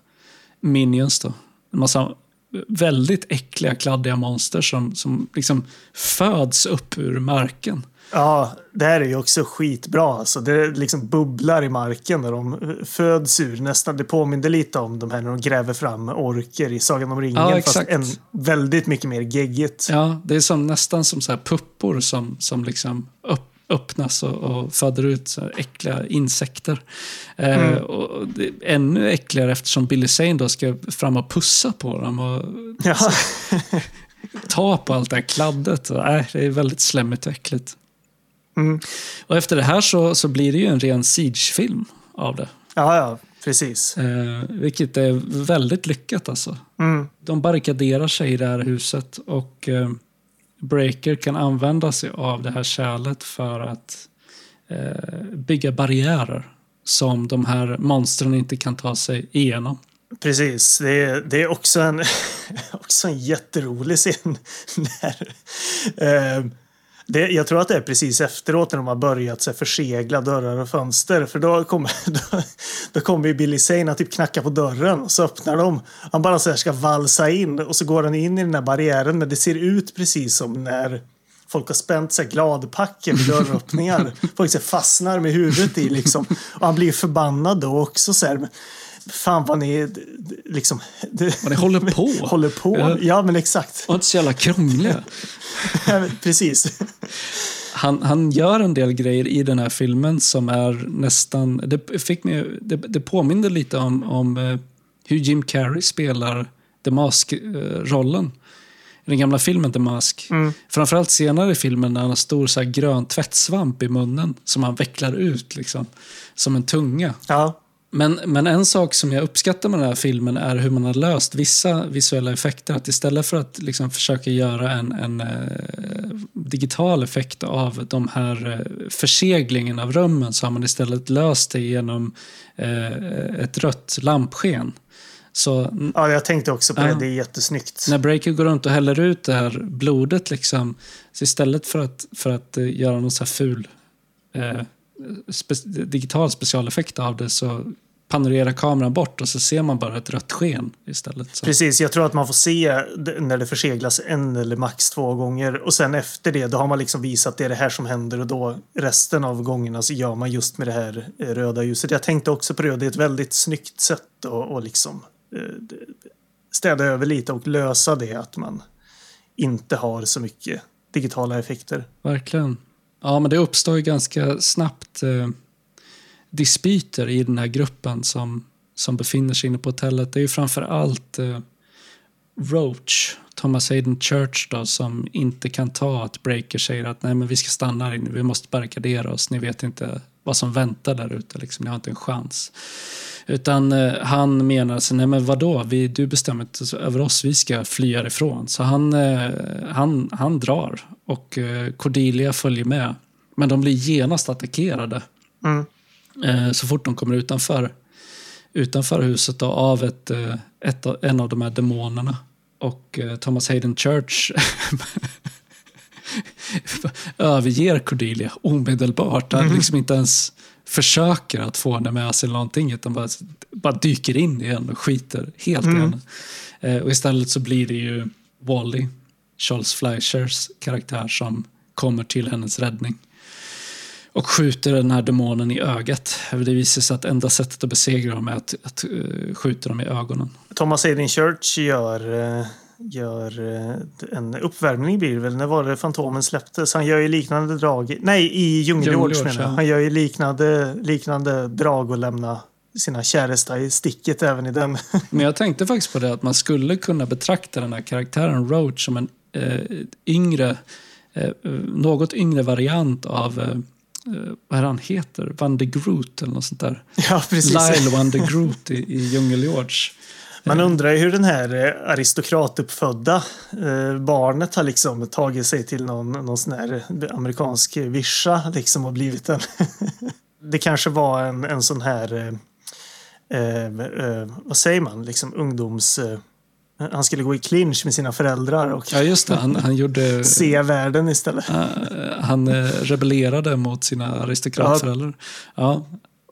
minions då. En massa väldigt äckliga, kladdiga monster som, som liksom föds upp ur marken. Ja, det här är ju också skitbra. Alltså, det liksom bubblar i marken när de föds ur. Nästan, det påminner lite om de här när de gräver fram orker i Sagan om ringen. Ja, fast en väldigt mycket mer geggigt. Ja, det är som, nästan som så här puppor som, som liksom upp, öppnas och, och föder ut så äckliga insekter. Eh, och det ännu äckligare eftersom Billy Zane då ska fram och pussa på dem och Ja. ta på allt det här kladdet. Äh, det är väldigt slemmigt och äckligt. Mm. Och efter det här så, så blir det ju en ren Siege-film av det. ja, ja, precis. Eh, vilket är väldigt lyckat alltså. Mm. De barrikaderar sig i det här huset och eh, Breaker kan använda sig av det här kärlet för att eh, bygga barriärer som de här monstren inte kan ta sig igenom. Precis, det är, det är också, en, också en jätterolig scen. När, eh, det, jag tror att det är precis efteråt när de har börjat så här, försegla dörrar och fönster. För då kommer, då, då kommer ju Billy Zane att typ knacka på dörren och så öppnar de. Han bara så här ska valsa in och så går han in i den här barriären. Men det ser ut precis som när folk har spänt sig gladpacker vid dörröppningar. Folk så fastnar med huvudet i liksom. Och han blir förbannad då också så här. Fan vad ni liksom... Vad ni håller på. håller på. Ja. Men exakt. Och inte så jävla krångliga. Precis. Han, han gör en del grejer i den här filmen som är nästan... Det, fick mig, det, det påminner lite om, om eh, hur Jim Carrey spelar The Mask-rollen. i den gamla filmen The Mask. Mm. Framförallt senare i filmen när han har stor så grön tvättsvamp i munnen som han vecklar ut liksom, som en tunga. Ja, Men, men en sak som jag uppskattar med den här filmen är hur man har löst vissa visuella effekter. Att istället för att liksom försöka göra en, en eh, digital effekt av de här eh, förseglingen av rummen så har man istället löst det genom eh, ett rött lampsken. Så ja, jag tänkte också på Ja. det. Det är jättesnyggt. när Breaker går runt och häller ut det här blodet liksom, så istället för att, för att eh, göra någon så här ful eh, spe, digital specialeffekt av det så panorerar kameran bort och så ser man bara ett rött sken istället. Så. Precis, jag tror att man får se när det förseglas en eller max två gånger och sen efter det då har man liksom visat det är det här som händer och då resten av gångerna så gör man just med det här eh, röda ljuset. Jag tänkte också på det det är ett väldigt snyggt sätt att och liksom eh, städa över lite och lösa det att man inte har så mycket digitala effekter. Verkligen. Ja, men det uppstår ju ganska snabbt eh, dispyter i den här gruppen som, som befinner sig inne på hotellet. Det är ju framför allt eh, Roach, Thomas Hayden Church då, som inte kan ta att Breaker säger att nej men vi ska stanna här inne, vi måste barrikadera oss, ni vet inte vad som väntar där ute, liksom, ni har inte en chans. Utan eh, han menar sig, nej men vadå, vi, du bestämmer inte över oss, vi ska fly härifrån. Så han, eh, han, han drar och eh, Cordelia följer med. Men de blir genast attackerade Mm. eh, så fort de kommer utanför, utanför huset då, av ett, eh, ett, en av de här demonerna. Och eh, Thomas Hayden Church överger Cordelia omedelbart. Han liksom inte ens försöker att få henne med sig eller någonting utan bara, bara dyker in i henne och skiter helt i henne. Eh, och istället så blir det ju Wally, Charles Fleischers karaktär som kommer till hennes räddning och skjuter den här demonen i ögat. Det visar sig att enda sättet att besegra dem är att, att eh, skjuta dem i ögonen. Thomas Hayden Church gör, eh, gör eh, en uppvärmning blir det väl. När var det Fantomen släpptes? Han gör ju liknande drag. Nej, i Djungelhjorts, menar jag. ja. Han gör ju liknande, liknande drag och lämna sina käresta i sticket även i den. Men jag tänkte faktiskt på det att man skulle kunna betrakta den här karaktären Roach som en eh, yngre, eh, något yngre variant av, eh, eh, vad är han heter? Van de Groot eller något sånt där. ja, precis. Lyle Van de Groot i, i Djungelhjorts. Man undrar ju hur den här eh, aristokratuppfödda eh, barnet har liksom tagit sig till någon, någon sån här amerikansk vischa liksom och blivit en... det kanske var en, en sån här... Eh, eh, eh, vad säger man? Liksom ungdoms... Eh, han skulle gå i clinch med sina föräldrar och Ja, just det. Han, han gjorde... se världen istället. Eh, han eh, rebellerade mot sina aristokratföräldrar. Ja. Ja,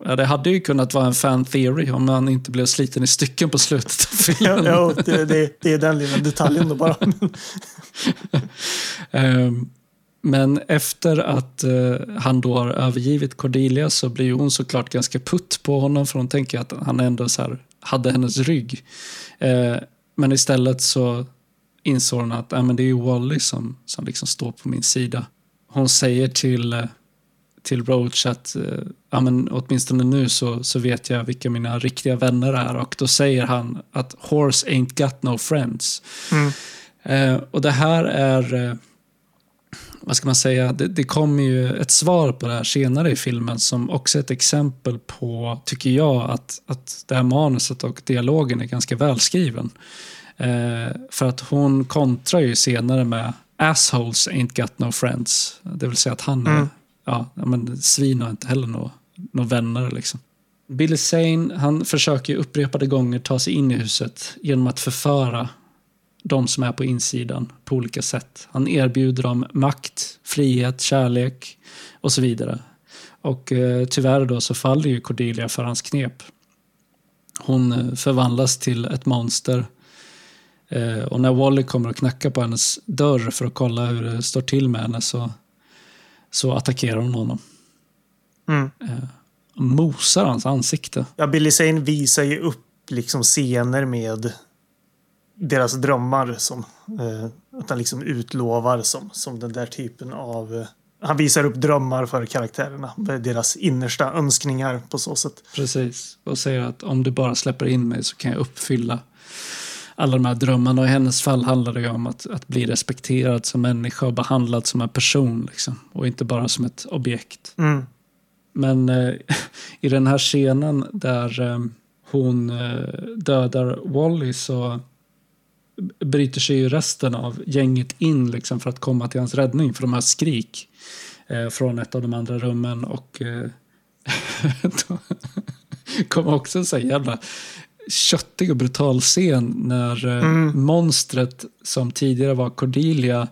det hade ju kunnat vara en fan theory om han inte blev sliten i stycken på slutet av Ja, filmen. ja, det, det, det är den lilla detaljen då bara. Ehm, Men efter att eh, han då har övergivit Cordelia så blir hon såklart ganska putt på honom för hon tänker att han ändå så här hade hennes rygg. Eh, Men istället så insåg hon att äh, men det är ju Wally som, som liksom står på min sida. Hon säger till, eh, till Roach att eh, ja, men åtminstone nu så, så vet jag vilka mina riktiga vänner är och då säger han att horse ain't got no friends. Mm. Eh, och det här är, eh, vad ska man säga, det, det kommer ju ett svar på det här senare i filmen som också är ett exempel på, tycker jag, att, att det här manuset och dialogen är ganska välskriven. Eh, för att hon kontrar ju senare med assholes ain't got no friends. Det vill säga att han är, Mm. ja, ja, men svin har inte heller några nå vänner liksom. Billy Zane, han försöker upprepade gånger ta sig in i huset genom att förföra de som är på insidan på olika sätt. Han erbjuder dem makt, frihet, kärlek och så vidare. Och eh, tyvärr då så faller ju Cordelia för hans knep. Hon eh, förvandlas till ett monster. Eh, och när Wally kommer och knackar på hennes dörr för att kolla hur det står till med henne så, så attackerar hon honom. Mm. Mosar hans ansikte. Ja, Billy Zane visar ju upp liksom scener med deras drömmar som eh, att han liksom utlovar som, som den där typen av eh, han visar upp drömmar för karaktärerna, deras innersta önskningar på så sätt. Precis. Och säger att om du bara släpper in mig så kan jag uppfylla alla de här drömmarna. Och i hennes fall handlar det ju om att, att bli respekterad som människa och behandlad som en person. Liksom, och inte bara som ett objekt. Mm. Men eh, i den här scenen där eh, hon eh, dödar Wally så bryter sig ju resten av gänget in liksom, för att komma till hans räddning. För de här skrik eh, från ett av de andra rummen. Och eh, kommer också en sån jävla köttig och brutal scen när eh, monstret som tidigare var Cordelia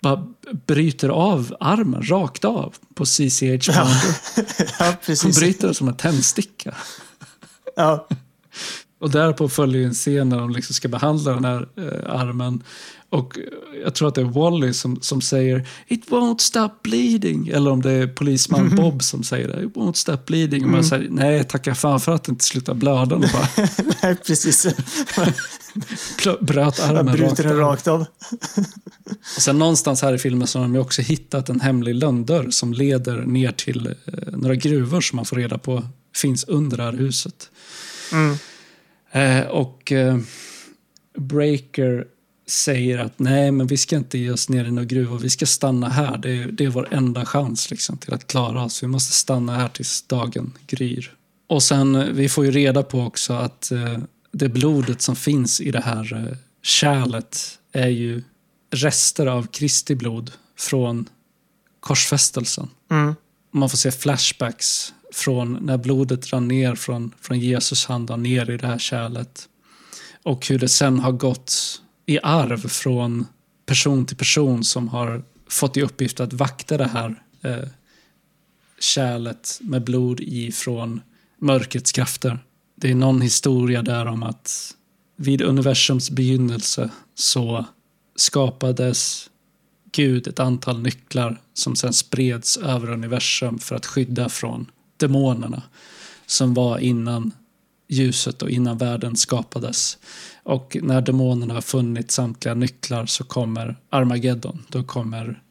bara bryter av armen rakt av på CCH Pounder. ja, Hon precis. bryter den som en tändsticka. Ja. Och därpå följer en scen när de liksom ska behandla den här eh, armen. Och jag tror att det är Wally som, som säger It won't stop bleeding. Eller om det är polisman Bob som säger det. It won't stop bleeding. Och man säger nej, tacka fan för att det inte slutar blöda. Bara Nej, precis. bröt Jag armen rakt bryter den rakt av. Och sen någonstans här i filmen så har de också hittat en hemlig lönndörr som leder ner till eh, några gruvor som man får reda på finns under det här huset. Mm. Eh, och eh, Breaker säger att nej, men vi ska inte ge oss ner i några gruvor. Vi ska stanna här. Det är, det är vår enda chans liksom, till att klara oss. Vi måste stanna här tills dagen gryr. Och sen, eh, vi får ju reda på också att eh, det blodet som finns i det här eh, kärlet är ju rester av Kristi blod från korsfästelsen. Mm. Man får se flashbacks från när blodet rann ner från, från Jesus hand och ner i det här kärlet. Och hur det sen har gått i arv från person till person som har fått i uppgift att vakta det här eh, kärlet med blod i från mörkrets krafter. Det är någon historia där om att vid universums begynnelse så skapades Gud ett antal nycklar som sen spreds över universum för att skydda från demonerna som var innan ljuset och innan världen skapades. Och när demonerna har funnit samtliga nycklar så kommer Armageddon. Då kommer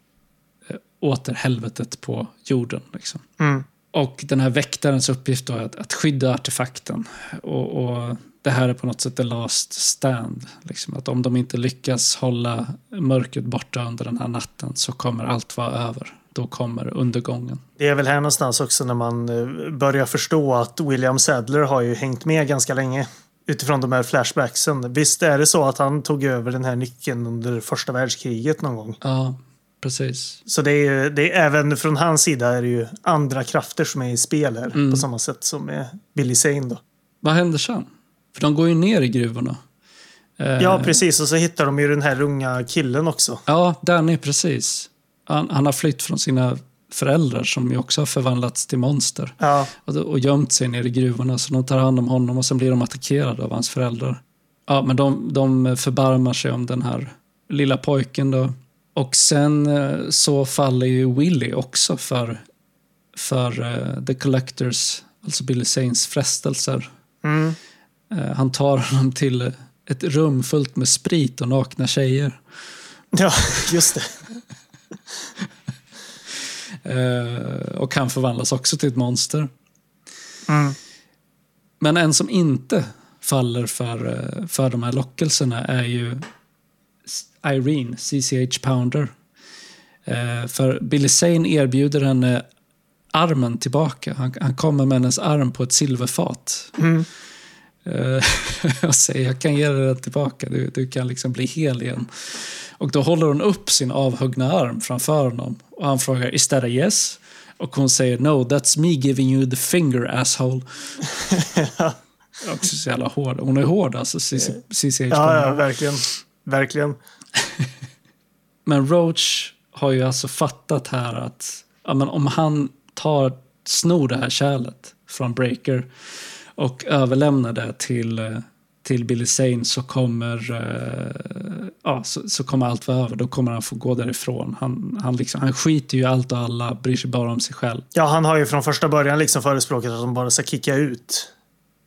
eh, åter helvetet på jorden. Liksom. Mm. Och den här väktarens uppgift är att, att skydda artefakten. Och, och det här är på något sätt the last stand. Liksom att om de inte lyckas hålla mörkret borta under den här natten så kommer allt vara över. Då kommer undergången. Det är väl här någonstans också när man eh, börjar förstå att William Sadler har ju hängt med ganska länge. Utifrån de här flashbacksen. Visst är det så att han tog över den här nyckeln under första världskriget någon gång? Ja, precis. Så det är ju, det är, även från hans sida är det ju andra krafter som är i spel här. På samma sätt som med Billy Zane då. Vad händer sen? För de går ju ner i gruvorna. Eh, Ja, precis. Och så hittar de ju den här unga killen också. Ja, Danny, precis. Han, han har flytt från sina föräldrar som ju också har förvandlats till monster. Ja, och, och gömt sig nere i gruvorna. Så de tar hand om honom och sen blir de attackerade av hans föräldrar. Ja, men de, de förbarmar sig om den här lilla pojken då. Och sen eh, så faller ju Willy också för, för eh, The Collectors, alltså Billy Zanes frestelser. mm. Eh, han tar honom till ett rum fullt med sprit och nakna tjejer. ja just det. Eh, och han förvandlas också till ett monster. Mm. Men en som inte faller för, eh, för de här lockelserna är ju Irene, CCH Pounder. Eh, för Billy Zane erbjuder henne armen tillbaka. Han, han kommer med hennes arm på ett silverfat. Mm. Och säger jag kan ge dig den tillbaka, du, du kan liksom bli hel igen. Och då håller hon upp sin avhuggna arm framför honom. Och han frågar, is that a yes? Och hon säger, no, that's me giving you the finger asshole. Också så jävla hård. Hon är hård alltså, CCH. Ja, ja, verkligen. Verkligen. Men Roach har ju alltså fattat här att ja, men om han tar, snor det här kärlet från Breaker och överlämnar det till, eh, till Billy Zane så kommer, eh, ja, så, så kommer allt vara över. Då kommer han få gå därifrån. Han, han, liksom, han skiter ju allt och alla, bryr sig bara om sig själv. Ja, han har ju från första början liksom förespråkat att de bara ska kicka ut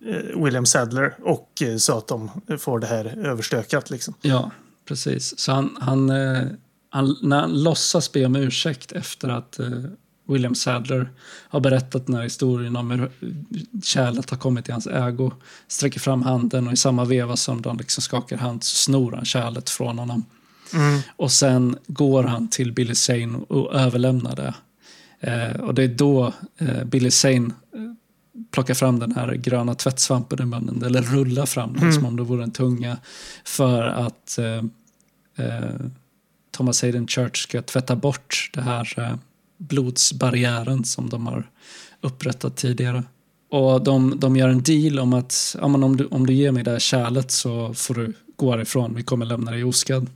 eh, William Sadler och eh, så att de får det här överstökat liksom. Ja, precis. Så han, han, eh, han, när han låtsas be om ursäkt efter att eh, William Sadler har berättat den här historien om hur kärlet har kommit i hans ägo. Sträcker fram handen och i samma veva som de liksom skakar hand så snor han kärlet från honom. Mm. Och sen går han till Billy Zane och överlämnar det. Eh, och det är då eh, Billy Zane eh, plockar fram den här gröna tvättsvampen i munnen, eller rullar fram den Mm. som om det vore en tunga, för att eh, eh, Thomas Hayden Church ska tvätta bort det här eh, blodsbarriären som de har upprättat tidigare. Och de, de gör en deal om att ja, men om, du, om du ger mig det här kärlet så får du gå härifrån, vi kommer lämna dig oskadd.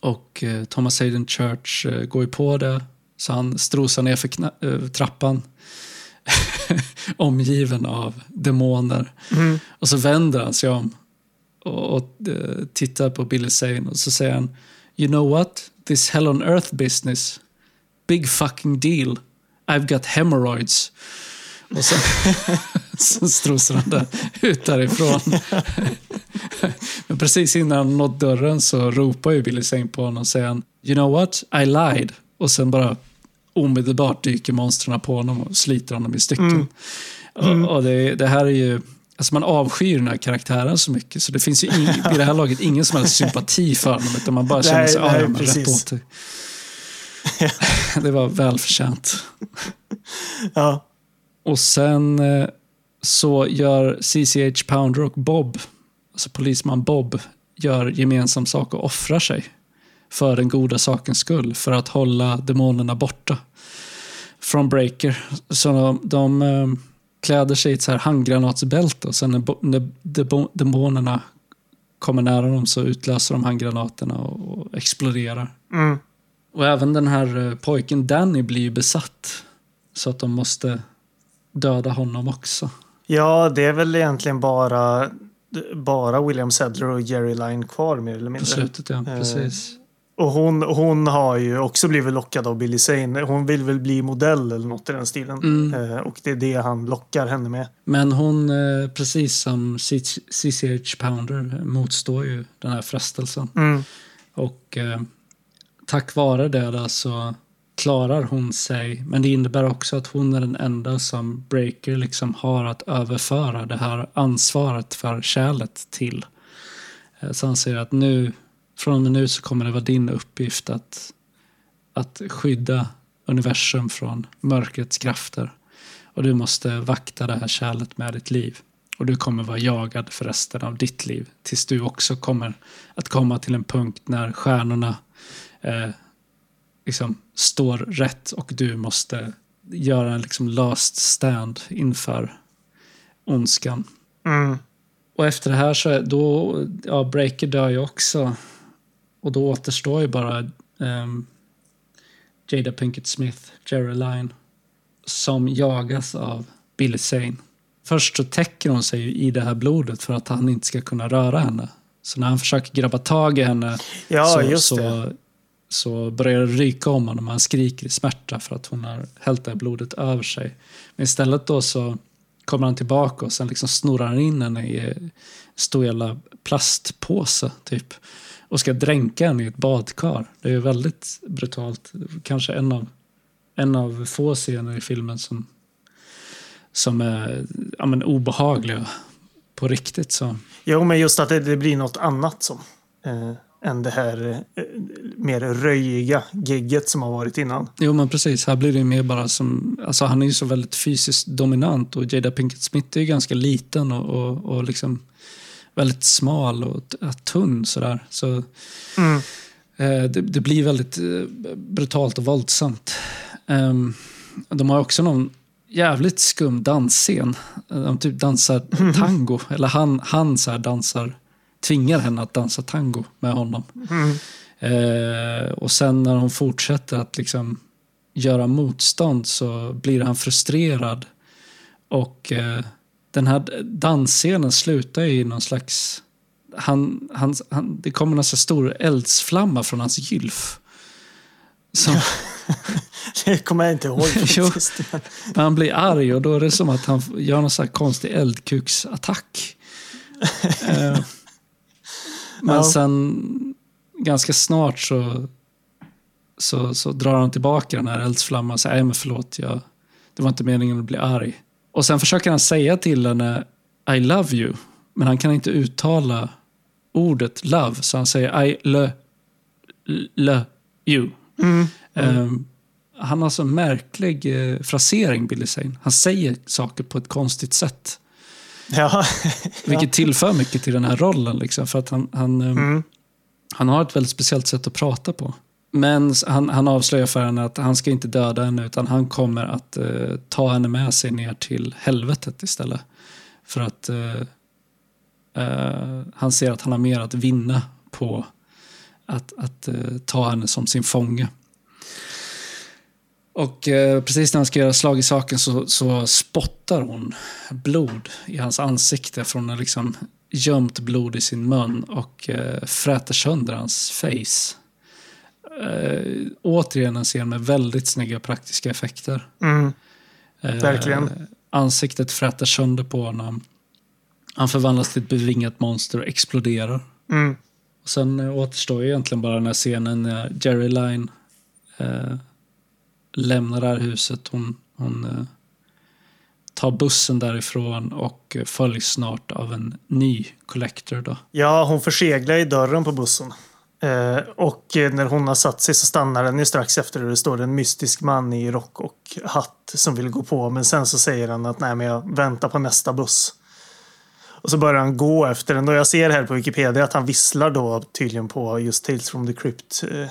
Och eh, Thomas Hayden Church eh, går ju på det, så han strosar ner för eh, trappan omgiven av demoner. Mm. Och så vänder han sig om och, och eh, tittar på Billy Zane och så säger han You know what? This hell on earth business. Big fucking deal. I've got hemorrhoids. Och sen, sen strosar han där, ut därifrån. Men precis innan han nått dörren så ropar ju Billy Zane på honom och säger You know what? I lied. Och sen bara omedelbart dyker monstren på honom och sliter honom i stycken. Och, och det, det här är ju... Alltså man avskyr den här karaktären så mycket så det finns ju ing, vid det här laget ingen som helst sympati för honom utan man bara känner sig, ja rätt åt dig. Det var välförtjänt. Ja. Och sen eh, så gör CCH Pounder och Bob, alltså polisman Bob, gör gemensam sak och offrar sig för den goda sakens skull, för att hålla demonerna borta från Breaker. Så de, de eh, kläder sig i ett så här handgranatsbälte och sen när, när demonerna kommer nära dem så utlöser de handgranaterna och, och exploderar. Mm. Och även den här eh, pojken Danny blir ju besatt. Så att de måste döda honom också. ja, det är väl egentligen bara, bara William Sadler och Jerry Line kvar mer eller På mindre. slutet, ja. Eh, Precis. Och hon, hon har ju också blivit lockad av Billy Zane. Hon vill väl bli modell eller något i den stilen. Mm. Eh, och det är det han lockar henne med. Men hon, eh, precis som CCH Pounder, motstår ju den här frestelsen. Mm. Och tack vare det då så klarar hon sig. Men det innebär också att hon är den enda som Breaker liksom har att överföra det här ansvaret för kärlet till. Eh, så han säger att nu, från och med nu så kommer det vara din uppgift att, att skydda universum från mörkrets krafter. Och du måste vakta det här kärlet med ditt liv. Och du kommer vara jagad för resten av ditt liv. Tills du också kommer att komma till en punkt när stjärnorna eh, liksom står rätt och du måste göra en liksom last stand inför ondskan. Mm. Och efter det här så är då, ja, Breaker dör ju också. Och då återstår ju bara ehm, Jada Pinkett Smith, Jerry Line, som jagas av Billy Zane. Först så täcker hon sig i det här blodet för att han inte ska kunna röra henne. Så när han försöker grabba tag i henne Ja, så, så så börjar det ryka om honom och han skriker i smärta för att hon har hällt det här blodet över sig. Men istället då så kommer han tillbaka och sen liksom snurrar han in henne i en stor jävla plastpåse typ. Och ska dränka henne i ett badkar. Det är ju väldigt brutalt. Kanske en av, en av få scener i filmen som, som är ja, men obehagliga på riktigt. Så. Jo, men just att det, det blir något annat som. Eh, än det här eh, mer röjiga gegget som har varit innan. Jo men precis, här blir det mer bara som, alltså han är ju så väldigt fysiskt dominant och Jada Pinkett Smith är ju ganska liten och, och, och liksom väldigt smal och t- tunn sådär. Så Mm. eh, det, det blir väldigt eh, brutalt och våldsamt. Ehm, de har också någon jävligt skum dansscen. De typ dansar tango, eller han, han så dansar, tvingar henne att dansa tango med honom. Mm. Eh, och sen när hon fortsätter att liksom göra motstånd så blir han frustrerad. Och eh, den här dansscenen slutar i någon slags... Han, han, han, det kommer så stor eldsflamma från hans gylf. Som, Det kommer jag inte ihåg faktiskt. Men- han blir arg och då är det som att han gör någon så här konstig eldkuksattack. men Ja. sen ganska snart så så, så drar han tillbaka den här eldsflamman och säger nej men förlåt, jag, det var inte meningen att bli arg. Och sen försöker han säga till henne I love you, men han kan inte uttala ordet love, så han säger I le, le you. Mm. Ehm, han har så märklig eh, frasering, Billy Zane. Han säger saker på ett konstigt sätt. Ja. Vilket tillför mycket till den här rollen. Liksom, för att han, han, ehm, Mm. han har ett väldigt speciellt sätt att prata på. Men han, han avslöjar för henne att han ska inte döda henne utan han kommer att eh, ta henne med sig ner till helvetet istället. För att eh, eh, han ser att han har mer att vinna på att, att eh, ta henne som sin fånge. Och eh, precis när han ska göra slag i saken så, så spottar hon blod i hans ansikte från liksom gömt blod i sin mun och eh, fräter sönder hans face. Eh, återigen en scen med väldigt snygga praktiska effekter. Mm. Verkligen. Ansiktet fräter sönder på honom. Han förvandlas till ett bevingat monster och exploderar. Mm. Och sen återstår ju egentligen bara den här scenen när Jerry Line lämnar det här huset. Hon, hon eh, tar bussen därifrån och följs snart av en ny collector. Då. Ja, hon förseglar i dörren på bussen. Eh, och när hon har satt sig så stannar den ju strax efter det. Det står en mystisk man i rock och hatt som vill gå på. Men sen så säger han att nej, men jag väntar på nästa buss. Och så börjar han gå efter den. Och jag ser här på Wikipedia att han visslar då tydligen på just Tales from the Crypt eh,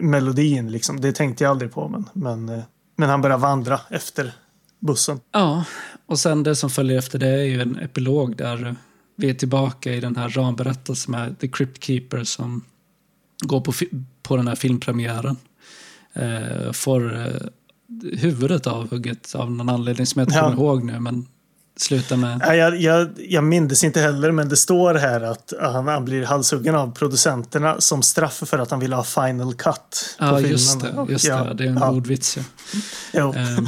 melodin. Liksom. Det tänkte jag aldrig på. Men, men, eh, men han börjar vandra efter bussen. Ja, och sen det som följer efter det är ju en epilog där vi är tillbaka i den här ramberättelsen med The Crypt Keeper som går på, på den här filmpremiären. Eh, får eh, huvudet avhugget av någon anledning som jag inte Ja. kommer ihåg nu, men slutar med... Jag, jag, jag minns inte heller, men det står här att han, han blir halshuggen av producenterna som straff för att han ville ha final cut. Ja, filmen. just det. Just ja, det. det är en ja, ordvits. Ja. Ehm,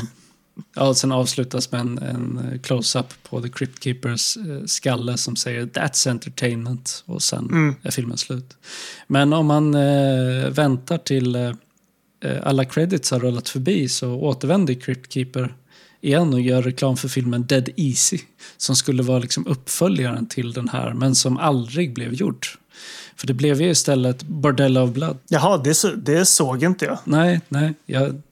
ja, och sen avslutas med en, en close-up på The Crypt Keepers eh, skalle som säger “That's entertainment” och sen Mm. är filmen slut. Men om man eh, väntar till eh, eh, alla credits har rullat förbi så återvänder Crypt Keeper igen och gör reklam för filmen Dead Easy som skulle vara liksom uppföljaren till den här men som aldrig blev gjord. För det blev ju istället Bordella of Blood. Jaha, det, så, det såg inte jag. Nej, nej. Jag,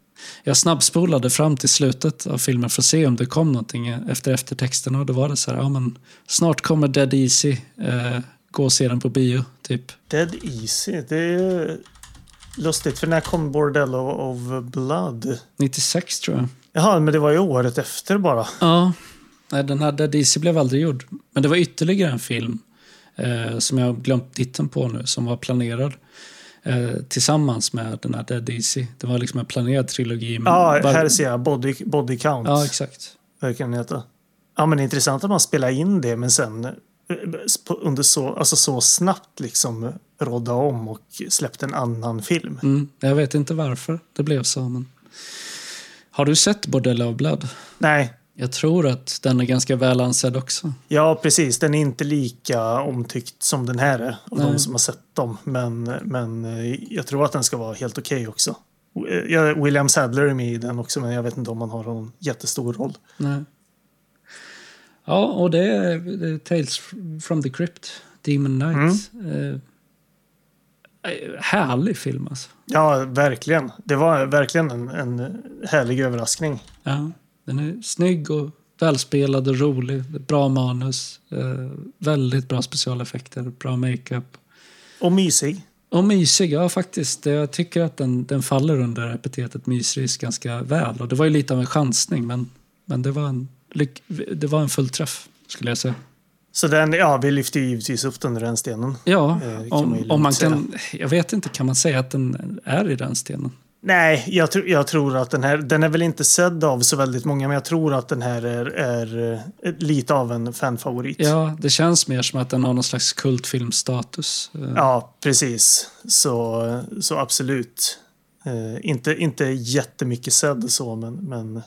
jag snabbspolade fram till slutet av filmen för att se om det kom någonting efter eftertexterna. Och då var det så här, ja men snart kommer Dead Easy. Eh, gå och se den på bio, typ. Dead Easy, det är lustigt. För när kom Bordello of Blood? 96 tror jag. Jaha, men det var ju året efter bara. Ja. Nej, den här Dead Easy blev aldrig gjord. Men det var ytterligare en film eh, som jag har glömt titeln på nu, som var planerad. Eh, tillsammans med den här Dead Easy. Det var liksom en planerad trilogi. men Ja, bara- här ser jag Body, body Count. Ja, exakt. verkar den heta. Ja, men det är intressant att man spelar in det, men sen eh, under så, alltså så snabbt liksom rodda om och släppte en annan film. Mm, jag vet inte varför det blev så, men... Har du sett Bordella of Blood? Nej, Jag tror att den är ganska väl ansedd också. ja precis. Den är inte lika omtyckt som den här är av Nej. de som har sett dem. Men, men eh, jag tror att den ska vara helt okej också. Eh, William Sadler är med i den också, men jag vet inte om han har någon jättestor roll. Nej. Ja, och det är, Tales from the Crypt, Demon Knight. Eh, eh, härlig film alltså. Ja, verkligen. Det var verkligen en, en härlig överraskning. Ja, den är snygg och välspelad och rolig. Bra manus, eh, väldigt bra specialeffekter, bra makeup. Och mysig. Och mysig, ja faktiskt. Jag tycker att den, den faller under epitetet mysig ganska väl. Och det var ju lite av en chansning, men, men det, var en, det var en fullträff, skulle jag säga. Så den, ja, vi lyfter ju givetvis upp den under den stenen. Ja, Eh, ju om, om man kan... Jag vet inte, kan man säga att den är i den stenen? Nej, jag, tr jag tror att den här, den är väl inte sedd av så väldigt många, men jag tror att den här är, är eh, lite av en fanfavorit. Ja, det känns mer som att den har någon slags kultfilmstatus. Eh, Ja, precis. Så, så absolut. Eh, inte, inte jättemycket sedd så, men, men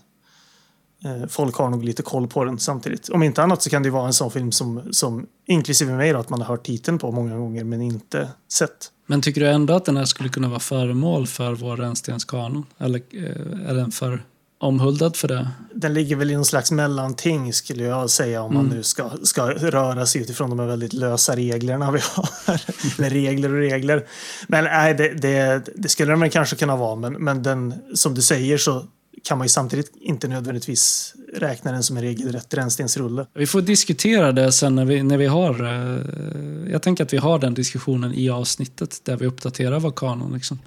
folk har nog lite koll på den samtidigt. Om inte annat så kan det vara en sån film som, som inklusive mig, då, att man har hört titeln på många gånger men inte sett. Men tycker du ändå att den här skulle kunna vara föremål för vår rännstenskanon? Eller eh, är den för omhuldad för det? Den ligger väl i någon slags mellanting skulle jag säga om man nu ska, ska röra sig utifrån de här väldigt lösa reglerna vi har. Eller regler och regler. Men nej, det, det, det skulle den väl kanske kunna vara. Men, men den, som du säger så kan man ju samtidigt inte nödvändigtvis räkna den som en regelrätt rännstensrulle. Vi får diskutera det sen när vi, när vi har... Eh, jag tänker att vi har den diskussionen i avsnittet där vi uppdaterar vår kanon. Liksom.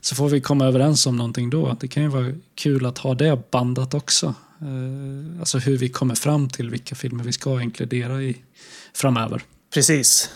Så får vi komma överens om någonting då. Det kan ju vara kul att ha det bandat också. Eh, alltså hur vi kommer fram till vilka filmer vi ska inkludera i framöver. Precis.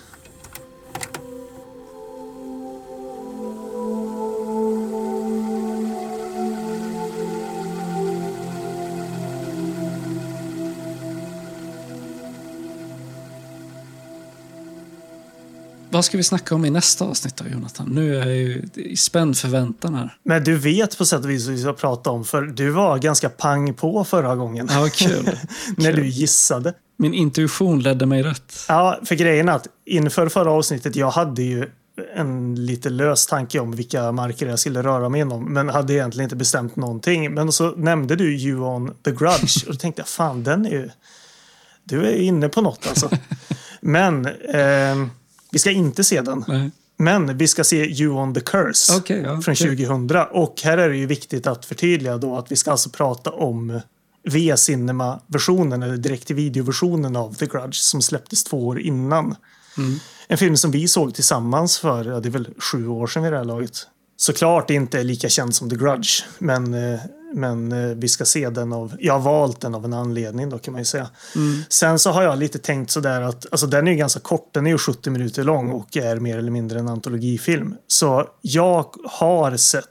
Vad ska vi snacka om i nästa avsnitt då, Jonathan? Nu är jag ju i spänd förväntan här. Men du vet på sätt och vis vad vi ska prata om för du var ganska pang på förra gången. Ja, vad kul. när kul. du gissade. Min intuition ledde mig rätt. Ja, för grejen är att inför förra avsnittet, jag hade ju en lite lös tanke om vilka marker jag skulle röra mig inom, men hade egentligen inte bestämt någonting. Men så nämnde du You on the Grudge och då tänkte jag, fan den är ju... Du är inne på något alltså. men eh, vi ska inte se den. Nej. Men vi ska se You on the Curse Okej, ja, från okej. 2000. Och här är det ju viktigt att förtydliga då att vi ska alltså prata om V-cinema-versionen eller direkt-till-video-versionen av The Grudge som släpptes två år innan. En film som vi såg tillsammans för, ja, det är väl sju år sedan vid det här laget. Såklart inte lika känd som The Grudge, men, eh, men eh, vi ska se den av, jag har valt den av en anledning då kan man ju säga. Sen så har jag lite tänkt sådär att, alltså den är ju ganska kort, den är ju 70 minuter lång och är mer eller mindre en antologifilm. Så jag har sett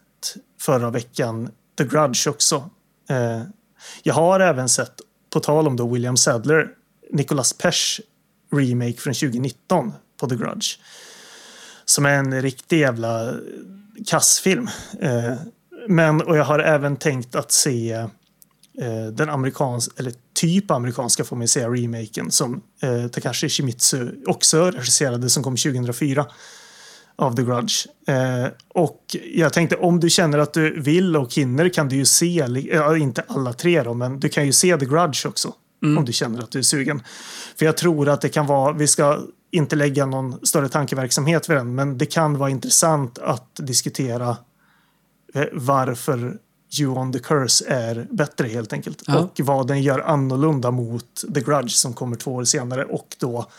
förra veckan The Grudge också. Eh, jag har även sett, på tal om då William Sadler, Nicolas Pesch remake från 2019 på The Grudge. Som är en riktig jävla kassfilm. Eh, men, och jag har även tänkt att se eh, den amerikanska, eller typ amerikanska får man säga, remaken som eh, Takashi Shimizu också regisserade som kom 2004 av The Grudge. Eh, och jag tänkte om du känner att du vill och hinner kan du ju se, ja, inte alla tre då, men du kan ju se The Grudge också. Om du känner att du är sugen. För jag tror att det kan vara, vi ska inte lägga någon större tankeverksamhet vid den, men det kan vara intressant att diskutera varför You on the Curse är bättre helt enkelt. Ja. Och vad den gör annorlunda mot The Grudge som kommer två år senare och då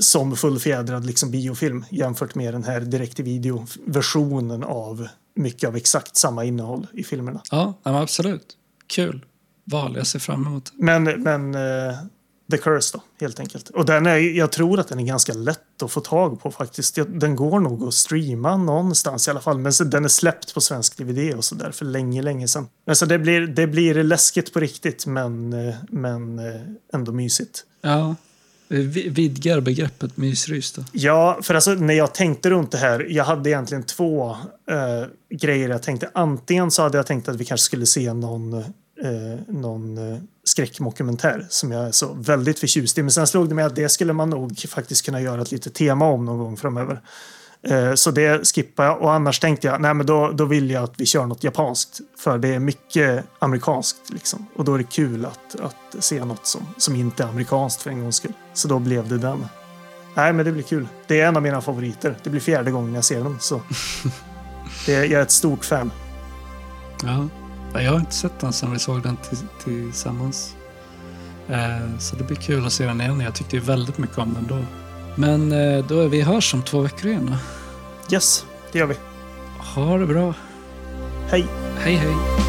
som fullfjädrad liksom biofilm jämfört med den här direkt-till-video-versionen av mycket av exakt samma innehåll i filmerna. Ja, absolut. Kul val. Jag ser fram emot. Men, men eh, The Curse då, helt enkelt. Och den är, jag tror att den är ganska lätt att få tag på faktiskt. Den går nog att streama någonstans i alla fall. Men så, den är släppt på svensk DVD och så där för länge, länge sedan. Men så det blir, det blir läskigt på riktigt, men, eh, men eh, ändå mysigt. Ja, vi vidgar begreppet mysrys då. Ja, för alltså när jag tänkte runt det här. Jag hade egentligen två eh, grejer jag tänkte. Antingen så hade jag tänkt att vi kanske skulle se någon, eh, någon eh, skräckmokumentär som jag är så väldigt förtjust i. Men sen slog det mig att det skulle man nog faktiskt kunna göra ett litet tema om någon gång framöver. Eh, så det skippar jag. Och annars tänkte jag, nej men då, då vill jag att vi kör något japanskt. För det är mycket amerikanskt liksom. Och då är det kul att, att se något som, som inte är amerikanskt för en gångs skull. Så då blev det den. Nej, men det blir kul. Det är en av mina favoriter. Det blir fjärde gången jag ser den. Så. Det jag är ett stort fan. Ja. Ja, Jag har inte sett den sen vi såg den till, tillsammans. Eh, så det blir kul att se den igen. Jag tyckte ju väldigt mycket om den då. Men eh, då är vi hörs om två veckor igen. Yes, det gör vi. Ha det bra. Hej! Hej hej.